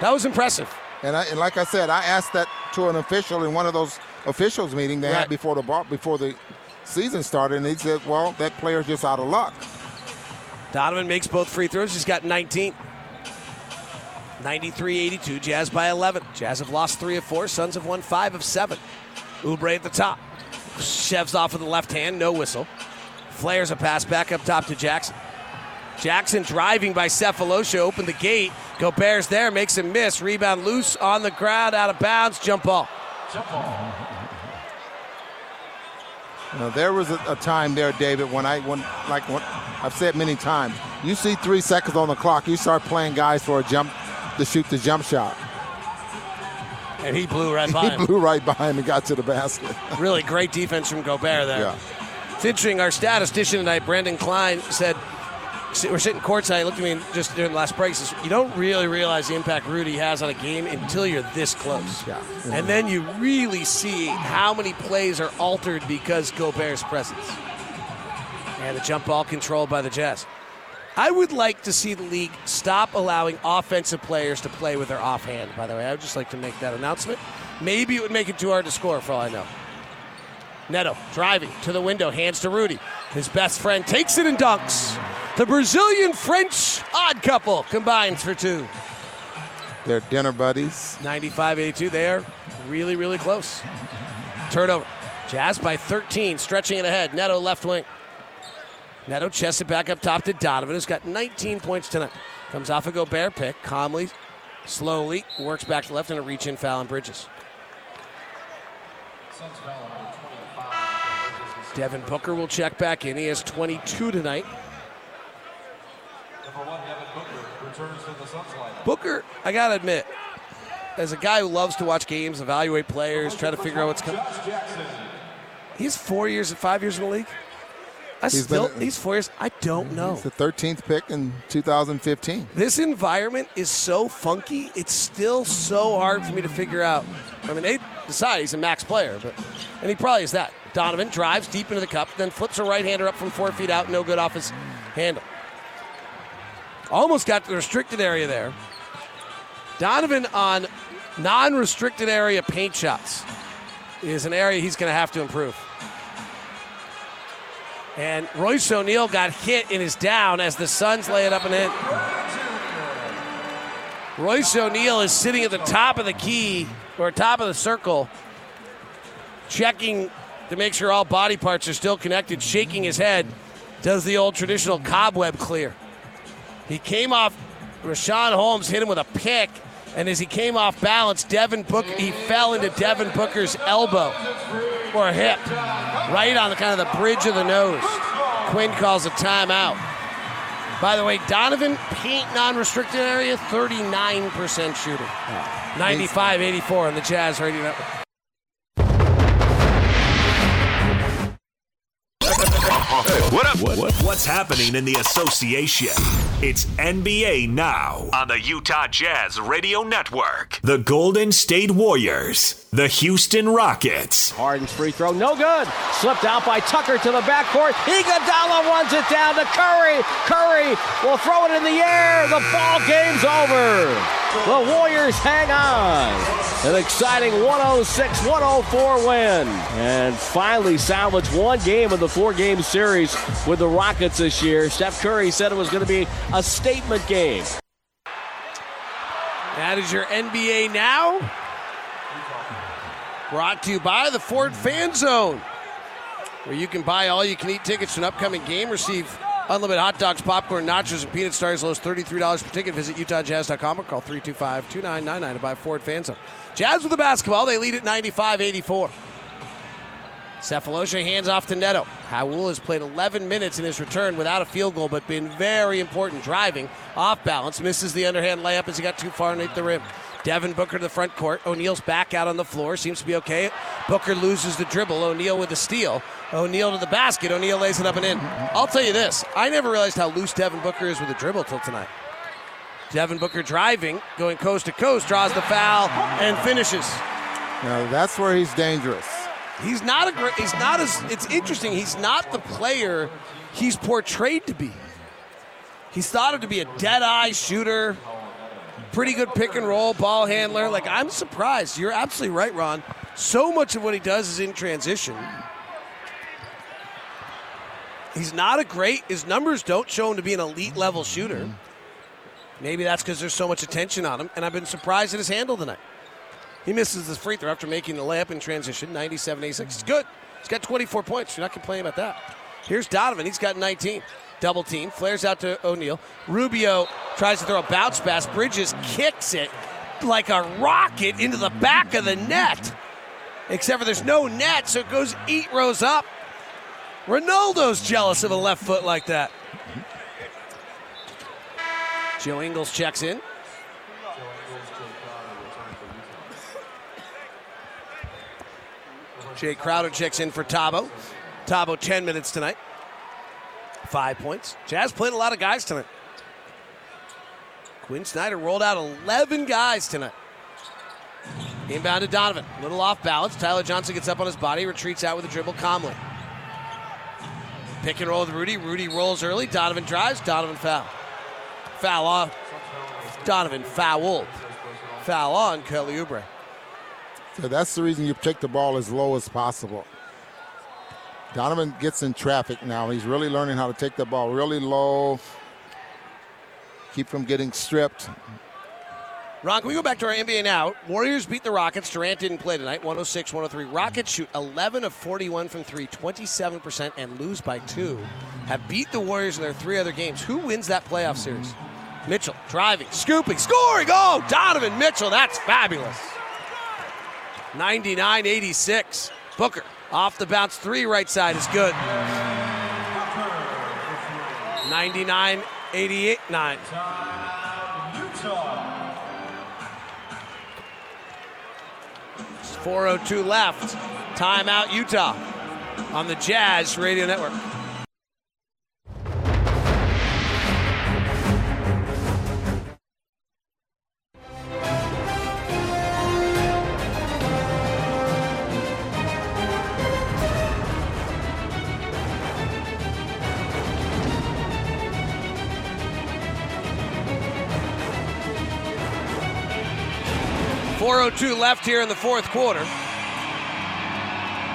That was impressive. And, I, and like I said, I asked that to an official in one of those officials meeting they Right. had before the ball, before the season started, and he said, "Well, that player's just out of luck." Donovan makes both free throws. He's got 19. 93-82. Jazz by 11. Jazz have lost three of four. Suns have won five of seven. Oubre at the top. Shevs off with the left hand. No whistle. Flares a pass back up top to Jackson. Jackson driving by Sefolosha. Open the gate. Gobert's there. Makes him miss. Rebound loose on the ground. Out of bounds. Jump ball. Now, there was a, a time there, David, when I when like when, I've said many times, you see three seconds on the clock, you start playing guys for a jump to shoot the jump shot. And he blew right by he him. blew right by him and got to the basket. Really great defense from Gobert there. Yeah. It's interesting. Our statistician tonight, Brandon Klein, said we're sitting courtside. He looked at me just during the last break. Says, "You don't really realize the impact Rudy has on a game until you're this close, Yeah. and then you really see how many plays are altered because Gobert's presence." And the jump ball controlled by the Jazz. I would like to see the league stop allowing offensive players to play with their offhand. By the way, I would just like to make that announcement. Maybe it would make it too hard to score, for all I know. Neto driving to the window, hands to Rudy. His best friend takes it and dunks. The Brazilian French odd couple combines for two. They're dinner buddies. 95 82. They are really, really close. Turnover. Jazz by 13, stretching it ahead. Neto left wing. Neto chests it back up top to Donovan, who's got 19 points tonight. Comes off a Gobert pick, calmly, slowly, works back to left, and a reach in foul on Bridges. Devin Booker will check back in. He has 22 tonight. Number one, Devin Booker returns to the Suns lineup. Booker, I gotta admit, as a guy who loves to watch games, evaluate players, try to figure out what's coming. He's four years, five years in the league. I He's still, been- he's four years. I don't know. He's the 13th pick in 2015. This environment is so funky. It's still so hard for me to figure out. I mean, they decide he's a max player, but and he probably is that. Donovan drives deep into the cup, then flips a right-hander up from four feet out, no good off his handle. Almost got to the restricted area there. Donovan on non-restricted area paint shots is an area he's going to have to improve. And Royce O'Neale got hit in his down as the Suns lay it up and in. Royce O'Neale is sitting at the top of the key or top of the circle, checking to make sure all body parts are still connected, shaking his head, does the old traditional cobweb clear. He came off, Richaun Holmes hit him with a pick, and as he came off balance, Devin Booker, he fell into Devin Booker's elbow or hip, right on the kind of the bridge of the nose. Quin calls a timeout. By the way, Donovan, paint non-restricted area, 39% shooting. 95-84 on the Jazz Radio Network. What up? What's happening in the association? It's NBA Now on the Utah Jazz Radio Network. The Golden State Warriors, the Houston Rockets. Harden's free throw, no good. Slipped out by Tucker to the backcourt. Iguodala runs it down to Curry. Curry will throw it in the air. The ball game's over. The Warriors hang on. An exciting 106-104 win. And finally salvage one game of the four-game series with the Rockets this year. Steph Curry said it was going to be a statement game. That is your NBA Now. Brought to you by the Ford Fan Zone, where you can buy all you can eat tickets to an upcoming game, receive unlimited hot dogs, popcorn, nachos, and peanut stars low as $33 per ticket. Visit UtahJazz.com or call 325 2999 to buy Ford Fan Zone. Jazz with the basketball. They lead at 95 84. Sefolosha hands off to Neto. Raul has played 11 minutes in his return without a field goal, but been very important driving off balance. Misses the underhand layup as he got too far underneath the rim. Devin Booker to the front court. O'Neale's back out on the floor. Seems to be okay. Booker loses the dribble. O'Neale with the steal. O'Neale to the basket. O'Neale lays it up and in. I'll tell you this. I never realized how loose Devin Booker is with the dribble till tonight. Devin Booker driving, going coast to coast, draws the foul and finishes. Now that's where he's dangerous. He's not a great. He's not as. It's interesting. He's not the player he's portrayed to be. He's thought of to be a dead eye shooter, pretty good pick and roll ball handler. Like I'm surprised. You're absolutely right, Ron. So much of what he does is in transition. He's not a great. His numbers don't show him to be an elite level shooter. Maybe that's because there's so much attention on him, and I've been surprised at his handle tonight. He misses the free throw after making the layup in transition, 97 86. It's good. He's got 24 points. You're not complaining about that. Here's Donovan. He's got 19. Double team. Flares out to O'Neale. Rubio tries to throw a bounce pass. Bridges kicks it like a rocket into the back of the net. Except for there's no net, so it goes eight rows up. Ronaldo's jealous of a left foot like that. Joe Ingles checks in. Jay Crowder checks in for Thabo. Thabo 10 minutes tonight. Five points. Jazz played a lot of guys tonight. Quin Snyder rolled out 11 guys tonight. Inbound to Donovan. A Little off balance. Tyler Johnson gets up on his body, retreats out with a dribble calmly. Pick and roll with Rudy. Rudy rolls early. Donovan drives. Donovan foul. Foul on. Donovan fouled. Foul on Kelly Oubre. So that's the reason you take the ball as low as possible. Donovan gets in traffic now. He's really learning how to take the ball really low, keep from getting stripped. Ron, can we go back to our NBA now? Warriors beat the Rockets. Durant didn't play tonight, 106 103. Rockets shoot 11 of 41 from three, 27%, and lose by two. Have beat the Warriors in their three other games. Who wins that playoff series? Mitchell driving, scooping, scoring. Oh, Donovan Mitchell. That's fabulous. 99 86. Booker off the bounce three, right side is good. 99 88 9. It's 402 left. Timeout, Utah on the Jazz Radio Network. Four oh two left here in the fourth quarter.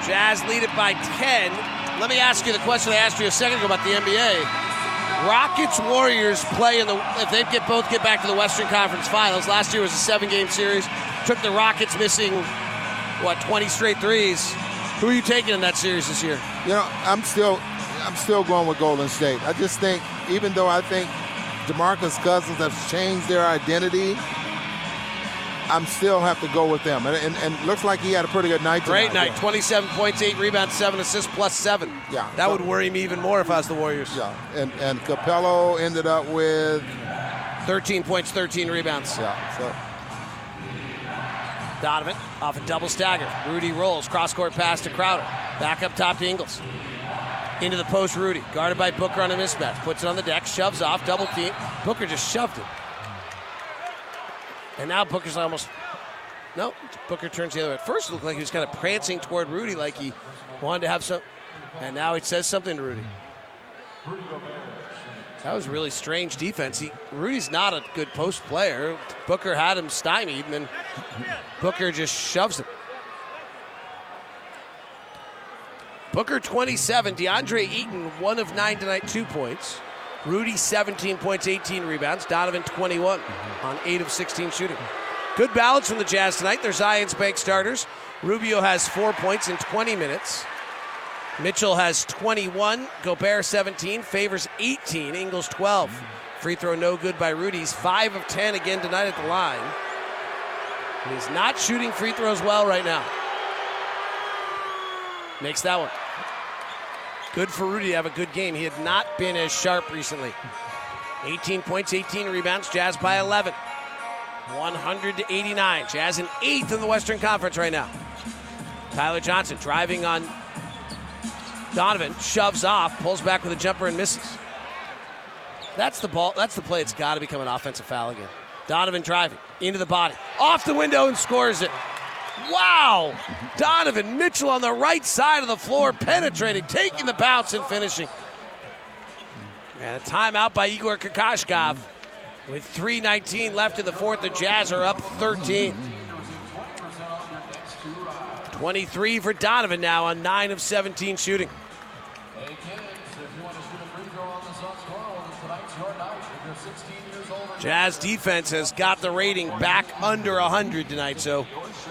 Jazz lead it by 10. Let me ask you the question I asked you a second ago about the NBA. Rockets Warriors play in the if they get both get back to the Western Conference Finals. Last year was a seven game series. Took the Rockets missing what 20 straight threes. Who are you taking in that series this year? You know, I'm still I'm still going with Golden State. I just think even though I think DeMarcus Cousins has changed their identity, I'm still have to go with them. And, and, and looks like he had a pretty good night Great tonight. night. 27 points, 8 rebounds, 7 assists, plus 7. Yeah. That would worry me even more if I was the Warriors. Yeah. And and Capela ended up with 13 points, 13 rebounds. Yeah. So Donovan off a double stagger. Rudy rolls. Cross court pass to Crowder. Back up top to Ingles. Into the post, Rudy. Guarded by Booker on a mismatch. Puts it on the deck. Shoves off. Double team. Booker just shoved it. And now Booker's almost. No, Booker turns the other way. At first, it looked like he was kind of prancing toward Rudy, like he wanted to have some. And now he says something to Rudy. That was really strange defense. He, Rudy's not a good post player. Booker had him stymied, and then Booker just shoves him. Booker 27, DeAndre Ayton one of nine tonight, two points. Rudy 17 points, 18 rebounds. Donovan 21 mm-hmm. on eight of 16 shooting. Good balance from the Jazz tonight. They're Zions Bank starters. Rubio has four points in 20 minutes. Mitchell has 21. Gobert 17. Favors 18. Ingles 12. Mm-hmm. Free throw no good by Rudy's 5 of 10 again tonight at the line. He's not shooting free throws well right now. Makes that one. Good for Rudy to have a good game. He had not been as sharp recently. 18 points, 18 rebounds. Jazz by 11. 100 to 89. Jazz in eighth in the Western Conference right now. Tyler Johnson driving on Donovan, shoves off, pulls back with a jumper and misses. That's the ball. That's the play. It's got to become an offensive foul again. Donovan driving into the body, off the window and scores it. Wow! Donovan Mitchell on the right side of the floor, penetrating, taking the bounce and finishing. And a timeout by Igor Kokoskov. With 3.19 left in the fourth, the Jazz are up 13. 23 for Donovan now on 9 of 17 shooting. Hey kids, if you want to shoot a free throw on the Suns scoreboard, tonight's your night. If you're 16 years old or Jazz defense has got the rating back under 100 tonight, so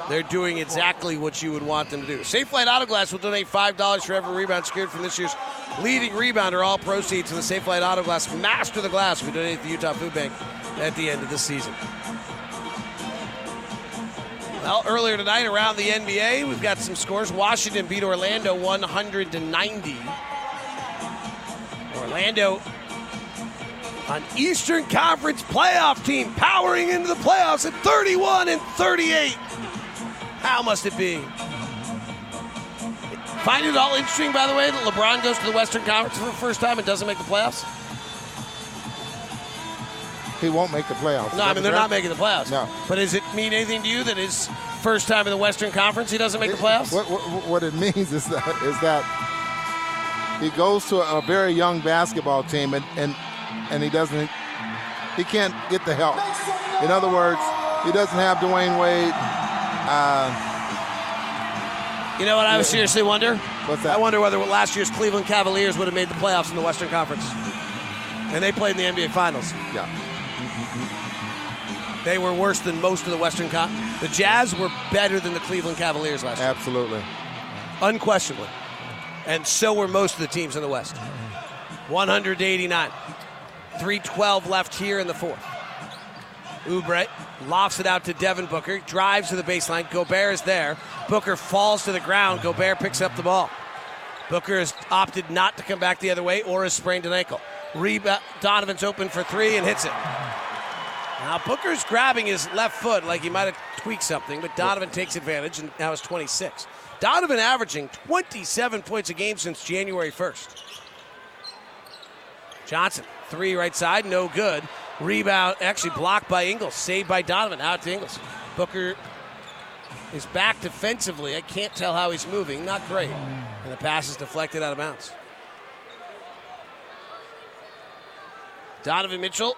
they're doing exactly what you would want them to do. Safelite Auto Glass will donate $5 for every rebound secured from this year's leading rebounder. All proceeds to the Safelite Auto Glass Master the Glass we donate to the Utah Food Bank at the end of the season. Well, earlier tonight around the NBA, we've got some scores. Washington beat Orlando 100 to 90. Orlando an Eastern Conference playoff team powering into the playoffs at 31 and 38. How must it be? Find it all interesting, by the way, that LeBron goes to the Western Conference for the first time and doesn't make the playoffs? He won't make the playoffs. No, I mean they're not making the playoffs. No. But does it mean anything to you that his first time in the Western Conference he doesn't make the playoffs? What, what, what it means is that is that he goes to a, very young basketball team and, and and he doesn't he can't get the help. In other words, he doesn't have Dwyane Wade. Uh, you know what I would seriously wonder? What's that? I wonder whether last year's Cleveland Cavaliers would have made the playoffs in the Western Conference. And they played in the NBA Finals. Yeah. They were worse than most of the Western Con. The Jazz were better than the Cleveland Cavaliers last year. Absolutely. Unquestionably. And so were most of the teams in the West. 189. 312 left here in the fourth. Oubre lofts it out to Devin Booker, drives to the baseline. Gobert is there. Booker falls to the ground. Gobert picks up the ball. Booker has opted not to come back the other way or has sprained an ankle. Reba- Donovan's open for three and hits it. Now Booker's grabbing his left foot like he might have tweaked something, but Donovan takes advantage and now is 26. Donovan averaging 27 points a game since January 1st. Johnson, three right side, no good. Rebound, actually blocked by Ingles, saved by Donovan, out to Ingles. Booker is back defensively. I can't tell how he's moving, not great. And the pass is deflected out of bounds. Donovan Mitchell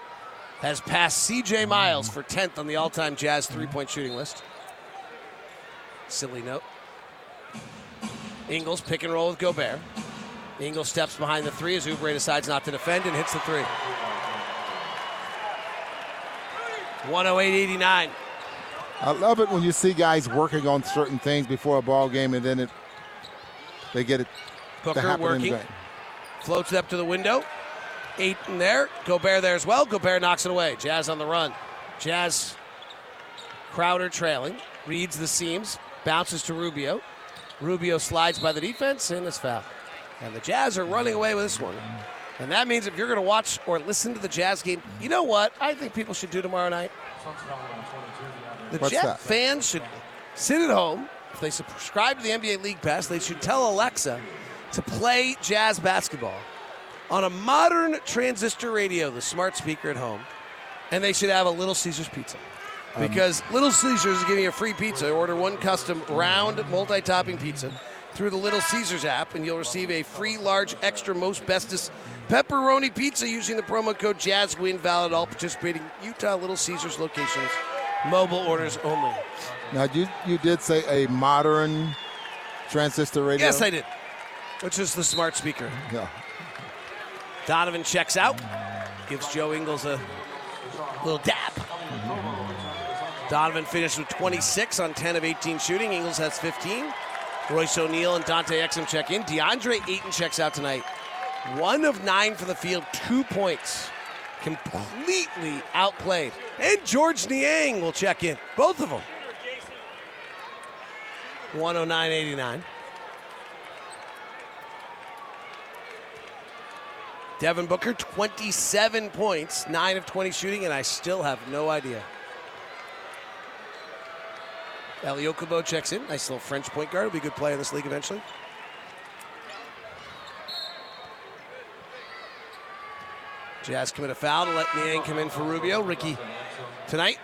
has passed CJ Miles for 10th on the all time Jazz three point shooting list. Silly note. Ingles pick and roll with Gobert. Ingles steps behind the three as Oubre decides not to defend and hits the three. 108.89. I love it when you see guys working on certain things before a ball game and then it they get it. Booker working. Floats it up to the window. Eight in there. Gobert there as well. Gobert knocks it away. Jazz on the run. Jae Crowder trailing. Reads the seams. Bounces to Rubio. Rubio slides by the defense and is fouled. And the Jazz are running away with this one. And that means if you're going to watch or listen to the Jazz game, you know what I think people should do tomorrow night? The What's Jet that? fans should sit at home. If they subscribe to the NBA League Pass, they should tell Alexa to play jazz basketball on a modern transistor radio, the smart speaker at home, and they should have a Little Caesars pizza. Um, Because Little Caesars is giving you a free pizza. Order one custom round multi topping pizza through the Little Caesars app, and you'll receive a free large extra most bestest pepperoni pizza using the promo code JazzWin valid all participating Utah Little Caesars locations. Mobile orders only. Now you you did say a modern transistor radio. Yes, I did. Which is the smart speaker. Yeah. Donovan checks out, gives Joe Ingles a little dap. Mm-hmm. Donovan finished with 26 on 10 of 18 shooting. Ingles has 15. Royce O'Neale and Dante Exum check in. DeAndre Ayton checks out tonight. One of nine for the field, two points. Completely outplayed. And Georges Niang will check in. Both of them. 109.89. Devin Booker, 27 points, 9 of 20 shooting, and I still have no idea. Elie Okobo checks in. Nice little French point guard. Will be a good player in this league eventually. Jazz commit a foul to let Niang come in for Rubio. Ricky tonight.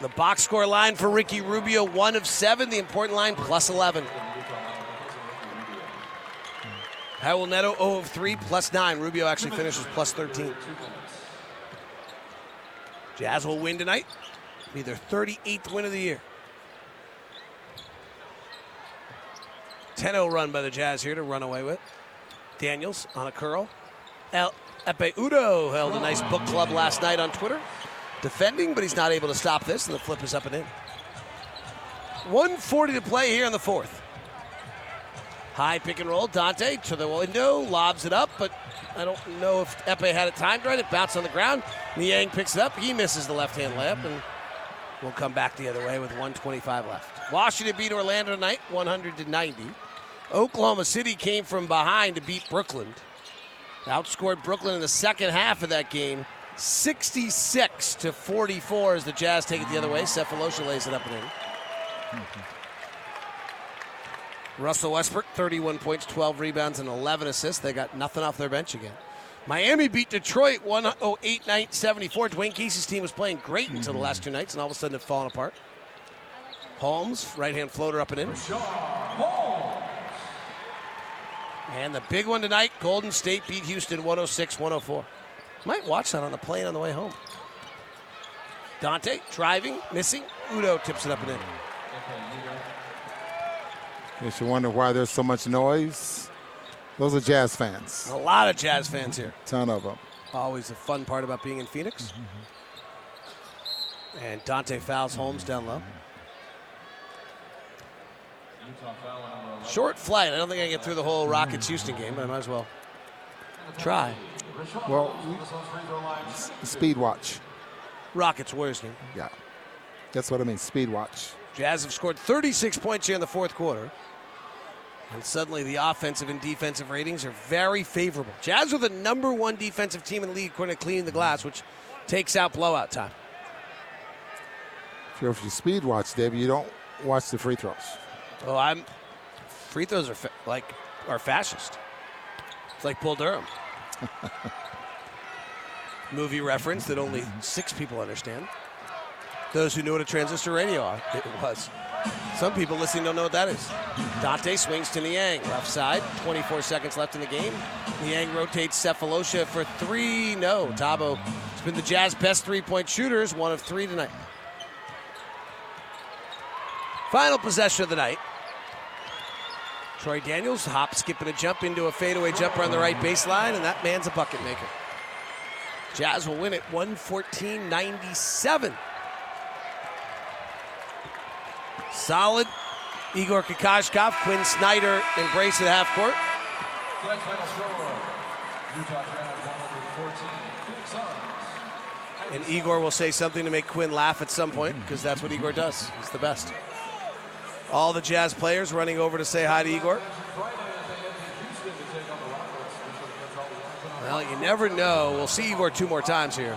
The box score line for Ricky Rubio, one of seven. The important line, plus 11. Raul Neto 0 of 3, plus 9. Rubio actually finishes plus 13. Jazz will win tonight. Be their 38th win of the year. 10 0 run by the Jazz here to run away with. Daniels on a curl. El Ekpe Udoh held a nice book club last night on Twitter. Defending, but he's not able to stop this, and the flip is up and in. 140 to play here in the fourth. High pick and roll. Dante to the window, lobs it up, but I don't know if Ekpe had it timed right. It bounced on the ground. Niang picks it up. He misses the left hand layup, and we'll come back the other way with 125 left. Washington beat Orlando tonight, 100 to 90. Oklahoma City came from behind to beat Brooklyn. Outscored Brooklyn in the second half of that game, 66 to 44 as the Jazz take it the other way. Sefolosha lays it up and in. Russell Westbrook, 31 points, 12 rebounds, and 11 assists. They got nothing off their bench again. Miami beat Detroit 108 night 74. Dwane Casey's team was playing great until the last two nights, and all of a sudden it's fallen apart. Holmes, right hand floater up and in. And the big one tonight Golden State beat Houston 106 104. Might watch that on the plane on the way home. Dante driving, missing. Udoh tips it up and in. If you wonder why there's so much noise, those are Jazz fans. A lot of Jazz fans here. Ton of them. Always a fun part about being in Phoenix. And Dante fouls Holmes down low. Short flight. I don't think I can get through the whole Rockets Houston game, but I might as well try. Well, speed watch. Rockets Warriors game. Yeah. That's what I mean. Speed watch. Jazz have scored 36 points here in the fourth quarter. And suddenly the offensive and defensive ratings are very favorable. Jazz are the number one defensive team in the league according to cleaning the glass, which takes out blowout time. If you speed watch, Dave, you don't watch the free throws. Oh, I'm free throws are fa- like are fascist. It's like Bull Durham. Movie reference that only six people understand. Those who knew what a transistor radio are, it was. Some people listening don't know what that is. Dante swings to Niang, left side. 24 seconds left in the game. Niang rotates Sefolosha for three. No, Thabo has been the Jazz best three-point shooters, one of three tonight. Final possession of the night. Troy Daniels hop, skip, and a jump into a fadeaway jumper on the right baseline, and that man's a bucket maker. Jazz will win it 114 97. Solid. Igor Kokoskov, Quin Snyder embrace at half court. Tonight's final score. Utah Jazz 114. Phoenix Suns. And Igor will say something to make Quin laugh at some point because that's what Igor does. He's the best. All the Jazz players running over to say hi to Igor. Well, you never know. We'll see Igor two more times here.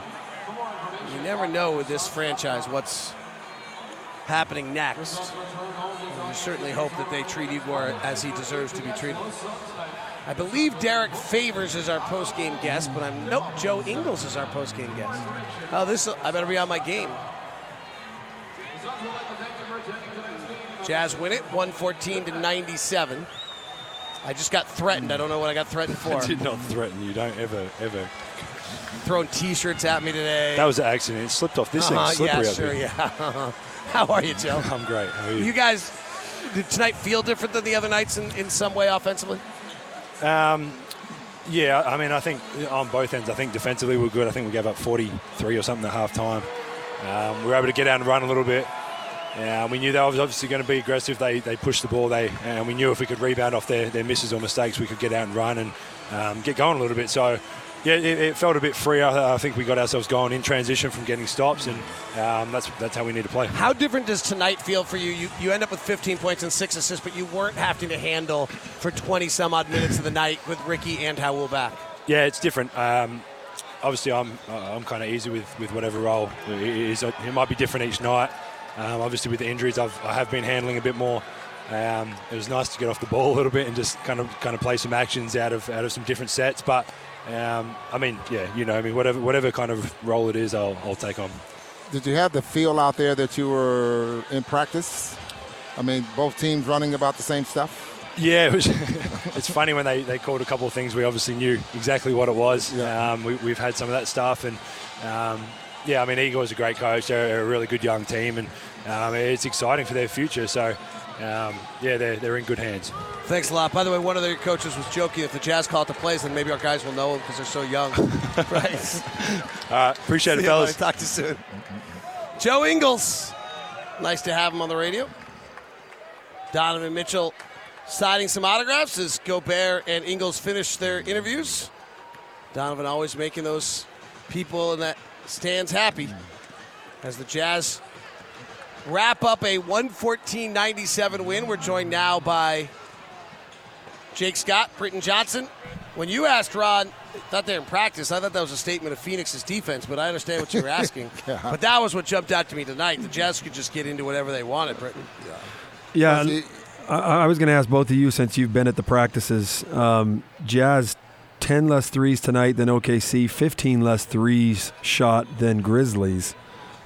You never know with this franchise what's happening next. You certainly hope that they treat Igor as he deserves to be treated. I believe Derrick Favors is our post-game guest, but I'm nope. Joe Ingles is our post-game guest. Oh, this I better be on my game. Jazz win it, 114 to 97. I just got threatened. I don't know what I got threatened for. I did not threaten you. Don't ever, ever. Throwing T-shirts at me today. That was an accident. It slipped off. This Uh-huh, thing's slippery yeah, sure, yeah. How are you, Joe? I'm great. How are you? You guys, did tonight feel different than the other nights in, in some way offensively? Um, yeah, I mean, I think on both ends, I think defensively we're good. I think we gave up 43 or something at halftime. Um, we were able to get out and run a little bit. Uh, we knew they were obviously going to be aggressive. They they pushed the ball. They and we knew if we could rebound off their, their misses or mistakes, we could get out and run and um, get going a little bit. So yeah, it, it felt a bit freer. I think we got ourselves going in transition from getting stops, and um, that's that's how we need to play. How different does tonight feel for you? You you end up with 15 points and six assists, but you weren't having to handle for 20 some odd minutes of the night with Ricky and Raul back. Yeah, it's different. Um, obviously, I'm I'm kind of easy with, with whatever role it is. It might be different each night. Um, obviously, with the injuries, I've I have been handling a bit more. Um, it was nice to get off the ball a little bit and just kind of kind of play some actions out of out of some different sets. But um, I mean, yeah, you know, I mean, whatever whatever kind of role it is, I'll, I'll take on. Did you have the feel out there that you were in practice? I mean, both teams running about the same stuff. Yeah, it was. it's funny when they, they called a couple of things. We obviously knew exactly what it was. Um, we, we've had some of that stuff, and um, yeah, I mean, Igor's a great coach. They're a really good young team, and um, it's exciting for their future. So, um, yeah, they're, they're in good hands. Thanks a lot. By the way, one of their coaches was joking if the Jazz call it the plays, then maybe our guys will know them because they're so young. right. All right, appreciate it, See you, fellas. Talk to you soon. Joe Ingles. Nice to have him on the radio. Donovan Mitchell signing some autographs as Gobert and Ingles finish their interviews. Donovan always making those people in that stands happy as the Jazz wrap up a 114-97 win. We're joined now by Jake Scott, Britton Johnson. When you asked Ron, thought they're in practice, I thought that was a statement of Phoenix's defense, but I understand what you were asking. Yeah. But that was what jumped out to me tonight. The Jazz could just get into whatever they wanted, Britton. Yeah, Was he- I, I was going to ask both of you since you've been at the practices. Um, Jazz, 10 less threes tonight than OKC, 15 less threes shot than Grizzlies.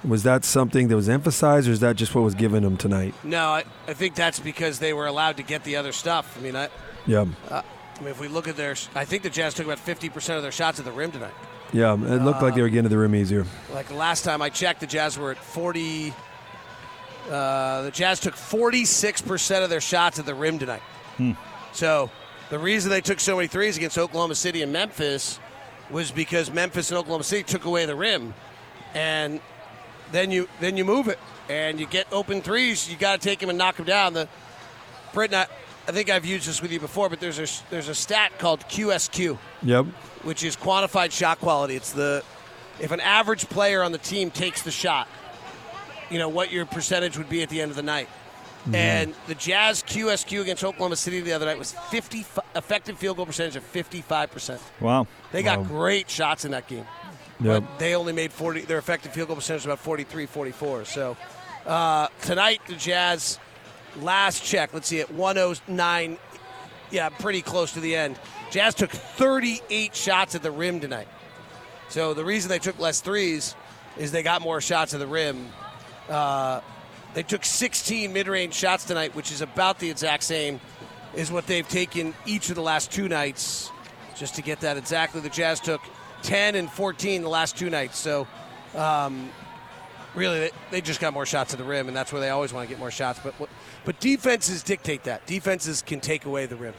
Was that something that was emphasized, or is that just what was given them tonight? No, I, I think that's because they were allowed to get the other stuff. I mean, I, Yeah. uh, I mean, if we look at their, I think the Jazz took about 50% of their shots at the rim tonight. Yeah, it looked like they were getting to the rim easier. Like the last time I checked, the Jazz were at 40. Uh, the Jazz took 46% of their shots at the rim tonight. Hmm. So the reason they took so many threes against Oklahoma City and Memphis was because Memphis and Oklahoma City took away the rim, and then you then you move it and you get open threes. You got to take them and knock them down. The Britton, I, I think I've used this with you before, but there's a there's a stat called QSQ Yep. which is quantified shot quality. It's the if an average player on the team takes the shot, you know what your percentage would be at the end of the night. Mm-hmm. And the Jazz QSQ against Oklahoma City the other night was 50 effective field goal percentage of 55%. Wow. They got Wow. great shots in that game. Yep. But they only made 40 their effective field goal percentage was about 43 44. So uh, tonight the Jazz last check, let's see at 109 yeah, pretty close to the end. Jazz took 38 shots at the rim tonight. So the reason they took less threes is they got more shots at the rim. Uh, they took 16 mid-range shots tonight, which is about the exact same as what they've taken each of the last two nights. Just to get that exactly, the Jazz took 10 and 14 the last two nights. So um, really, they, they just got more shots at the rim, and that's where they always want to get more shots. But but defenses dictate that. Defenses can take away the rim.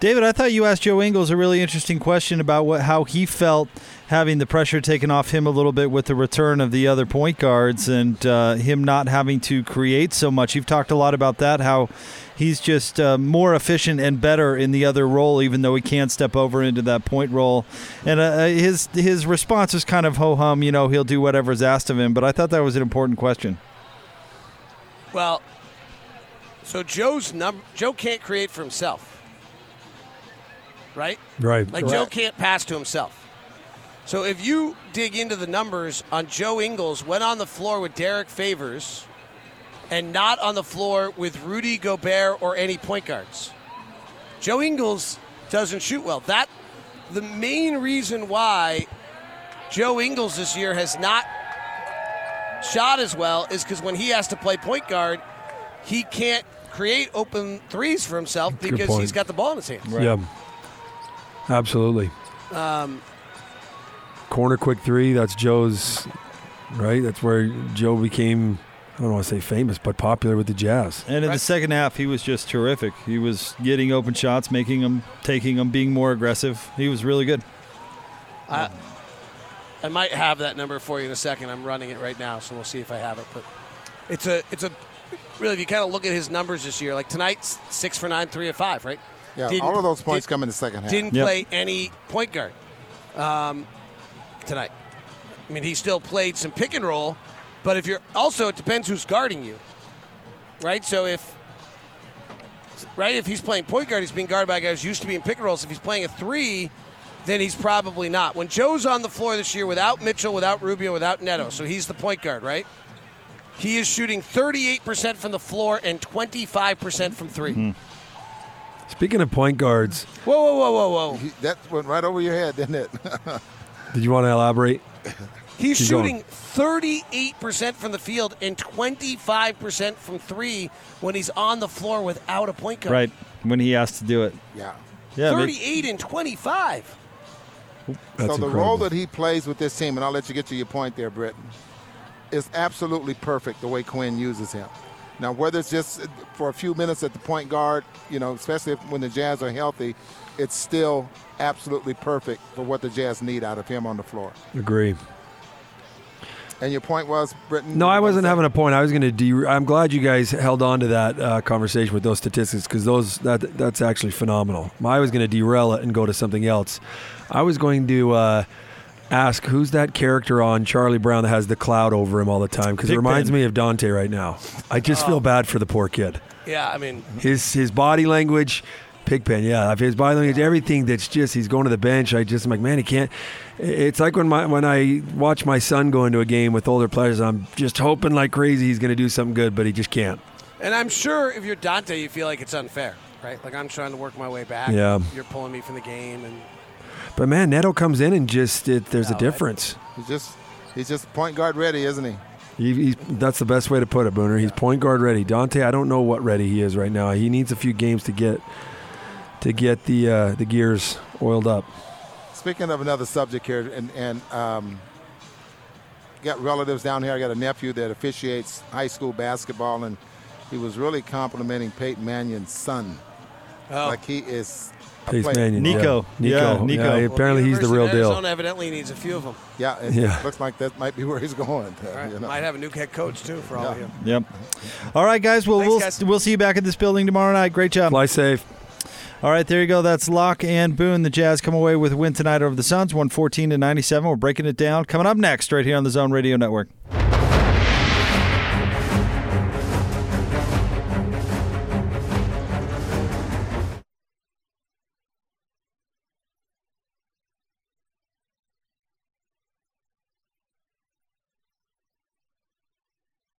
David, I thought you asked Joe Ingles a really interesting question about what how he felt having the pressure taken off him a little bit with the return of the other point guards and uh, him not having to create so much. You've talked a lot about that, how he's just uh, more efficient and better in the other role, even though he can't step over into that point role. And uh, his his response was kind of ho hum, you know, he'll do whatever's asked of him. But I thought that was an important question. Well, so Joe's num Joe can't create for himself, right? Right. Like Joe can't pass to himself. So if you dig into the numbers on Joe Ingles, went on the floor with Derrick Favors, and not on the floor with Rudy Gobert or any point guards. Joe Ingles doesn't shoot well. That the main reason why Joe Ingles this year has not shot as well is because when he has to play point guard, he can't create open threes for himself because he's got the ball in his hands. Yeah. Absolutely. Um, Corner quick three. That's Joe's. Right. That's where Joe became. I don't want to say famous, but popular with the Jazz. And in the second half, he was just terrific. He was getting open shots, making them, taking them, being more aggressive. He was really good. I, I might have that number for you in a second. I'm running it right now, so we'll see if I have it. But it's a it's a really if you kind of look at his numbers this year, like tonight's six for nine, three of five, right? Yeah, Didn't- all of those points did- come in the second half. Didn't Yep. play any point guard um, tonight. I mean, he still played some pick and roll, but if you're also it depends who's guarding you, right? So if right if he's playing point guard, he's being guarded by guys used to be in pick and rolls. If he's playing a three, then he's probably not. When Joe's on the floor this year without Mitchell, without Rubio, without Neto, so he's the point guard, right? He is shooting 38% from the floor and 25% from 3 Speaking of point guards, Whoa, whoa, whoa, whoa, whoa. That went right over your head, didn't it? did you want to elaborate? He's Keep going. shooting 38% from the field and 25% from three when he's on the floor without a point guard. Right when he has to do it. Yeah. Yeah. but- 38 and 25. That's so the incredible. role that he plays with this team, and I'll let you get to your point there, Britton, is absolutely perfect the way Quin uses him. Now, whether it's just for a few minutes at the point guard, you know, especially if, when the Jazz are healthy, it's still absolutely perfect for what the Jazz need out of him on the floor. Agree. And your point was, Britton? No, I wasn't having a point. I was going to. De- I'm glad you guys held on to that uh, conversation with those statistics because those that that's actually phenomenal. I was going to derail it and go to something else. I was going to uh, ask who's that character on Charlie Brown that has the cloud over him all the time because it reminds me of Dante right now. I just feel oh. bad for the poor kid. Yeah, I mean, His his body language, Pigpen, yeah. His body language, everything that's just he's going to the bench. I just am like, man, he can't. It's like when my when I watch my son go into a game with older players. I'm just hoping like crazy he's going to do something good, but he just can't. And I'm sure if you're Dante, you feel like it's unfair, right? Like I'm trying to work my way back. Yeah. You're pulling me from the game, and But man, Neto comes in and just it, there's No, a difference. He's just he's just point guard ready, isn't he? He, he's, that's the best way to put it, Booner. He's point guard ready. Dante, I don't know what ready he is right now. He needs a few games to get to get the uh, the gears oiled up. Speaking of another subject here, and and um, got relatives down here. I got a nephew that officiates high school basketball, and he was really complimenting Peyton Mannion's son. Oh. Like he is. A Pace player. Mannion, Nico. yeah. Yeah, Nico. Yeah, apparently he's the real of deal. Arizona evidently needs a few of them. Yeah, it Yeah. looks like that might be where he's going. uh, All right. you know. Might have a new head coach too, for all of you. Yep. All right, guys. Well, Thanks, we'll guys. we'll see you back at this building tomorrow night. Great job. Fly safe. All right, there you go. That's Locke and Boone. The Jazz come away with a win tonight over the Suns, 114 to 97. We're breaking it down. Coming up next, right here on the Zone Radio Network.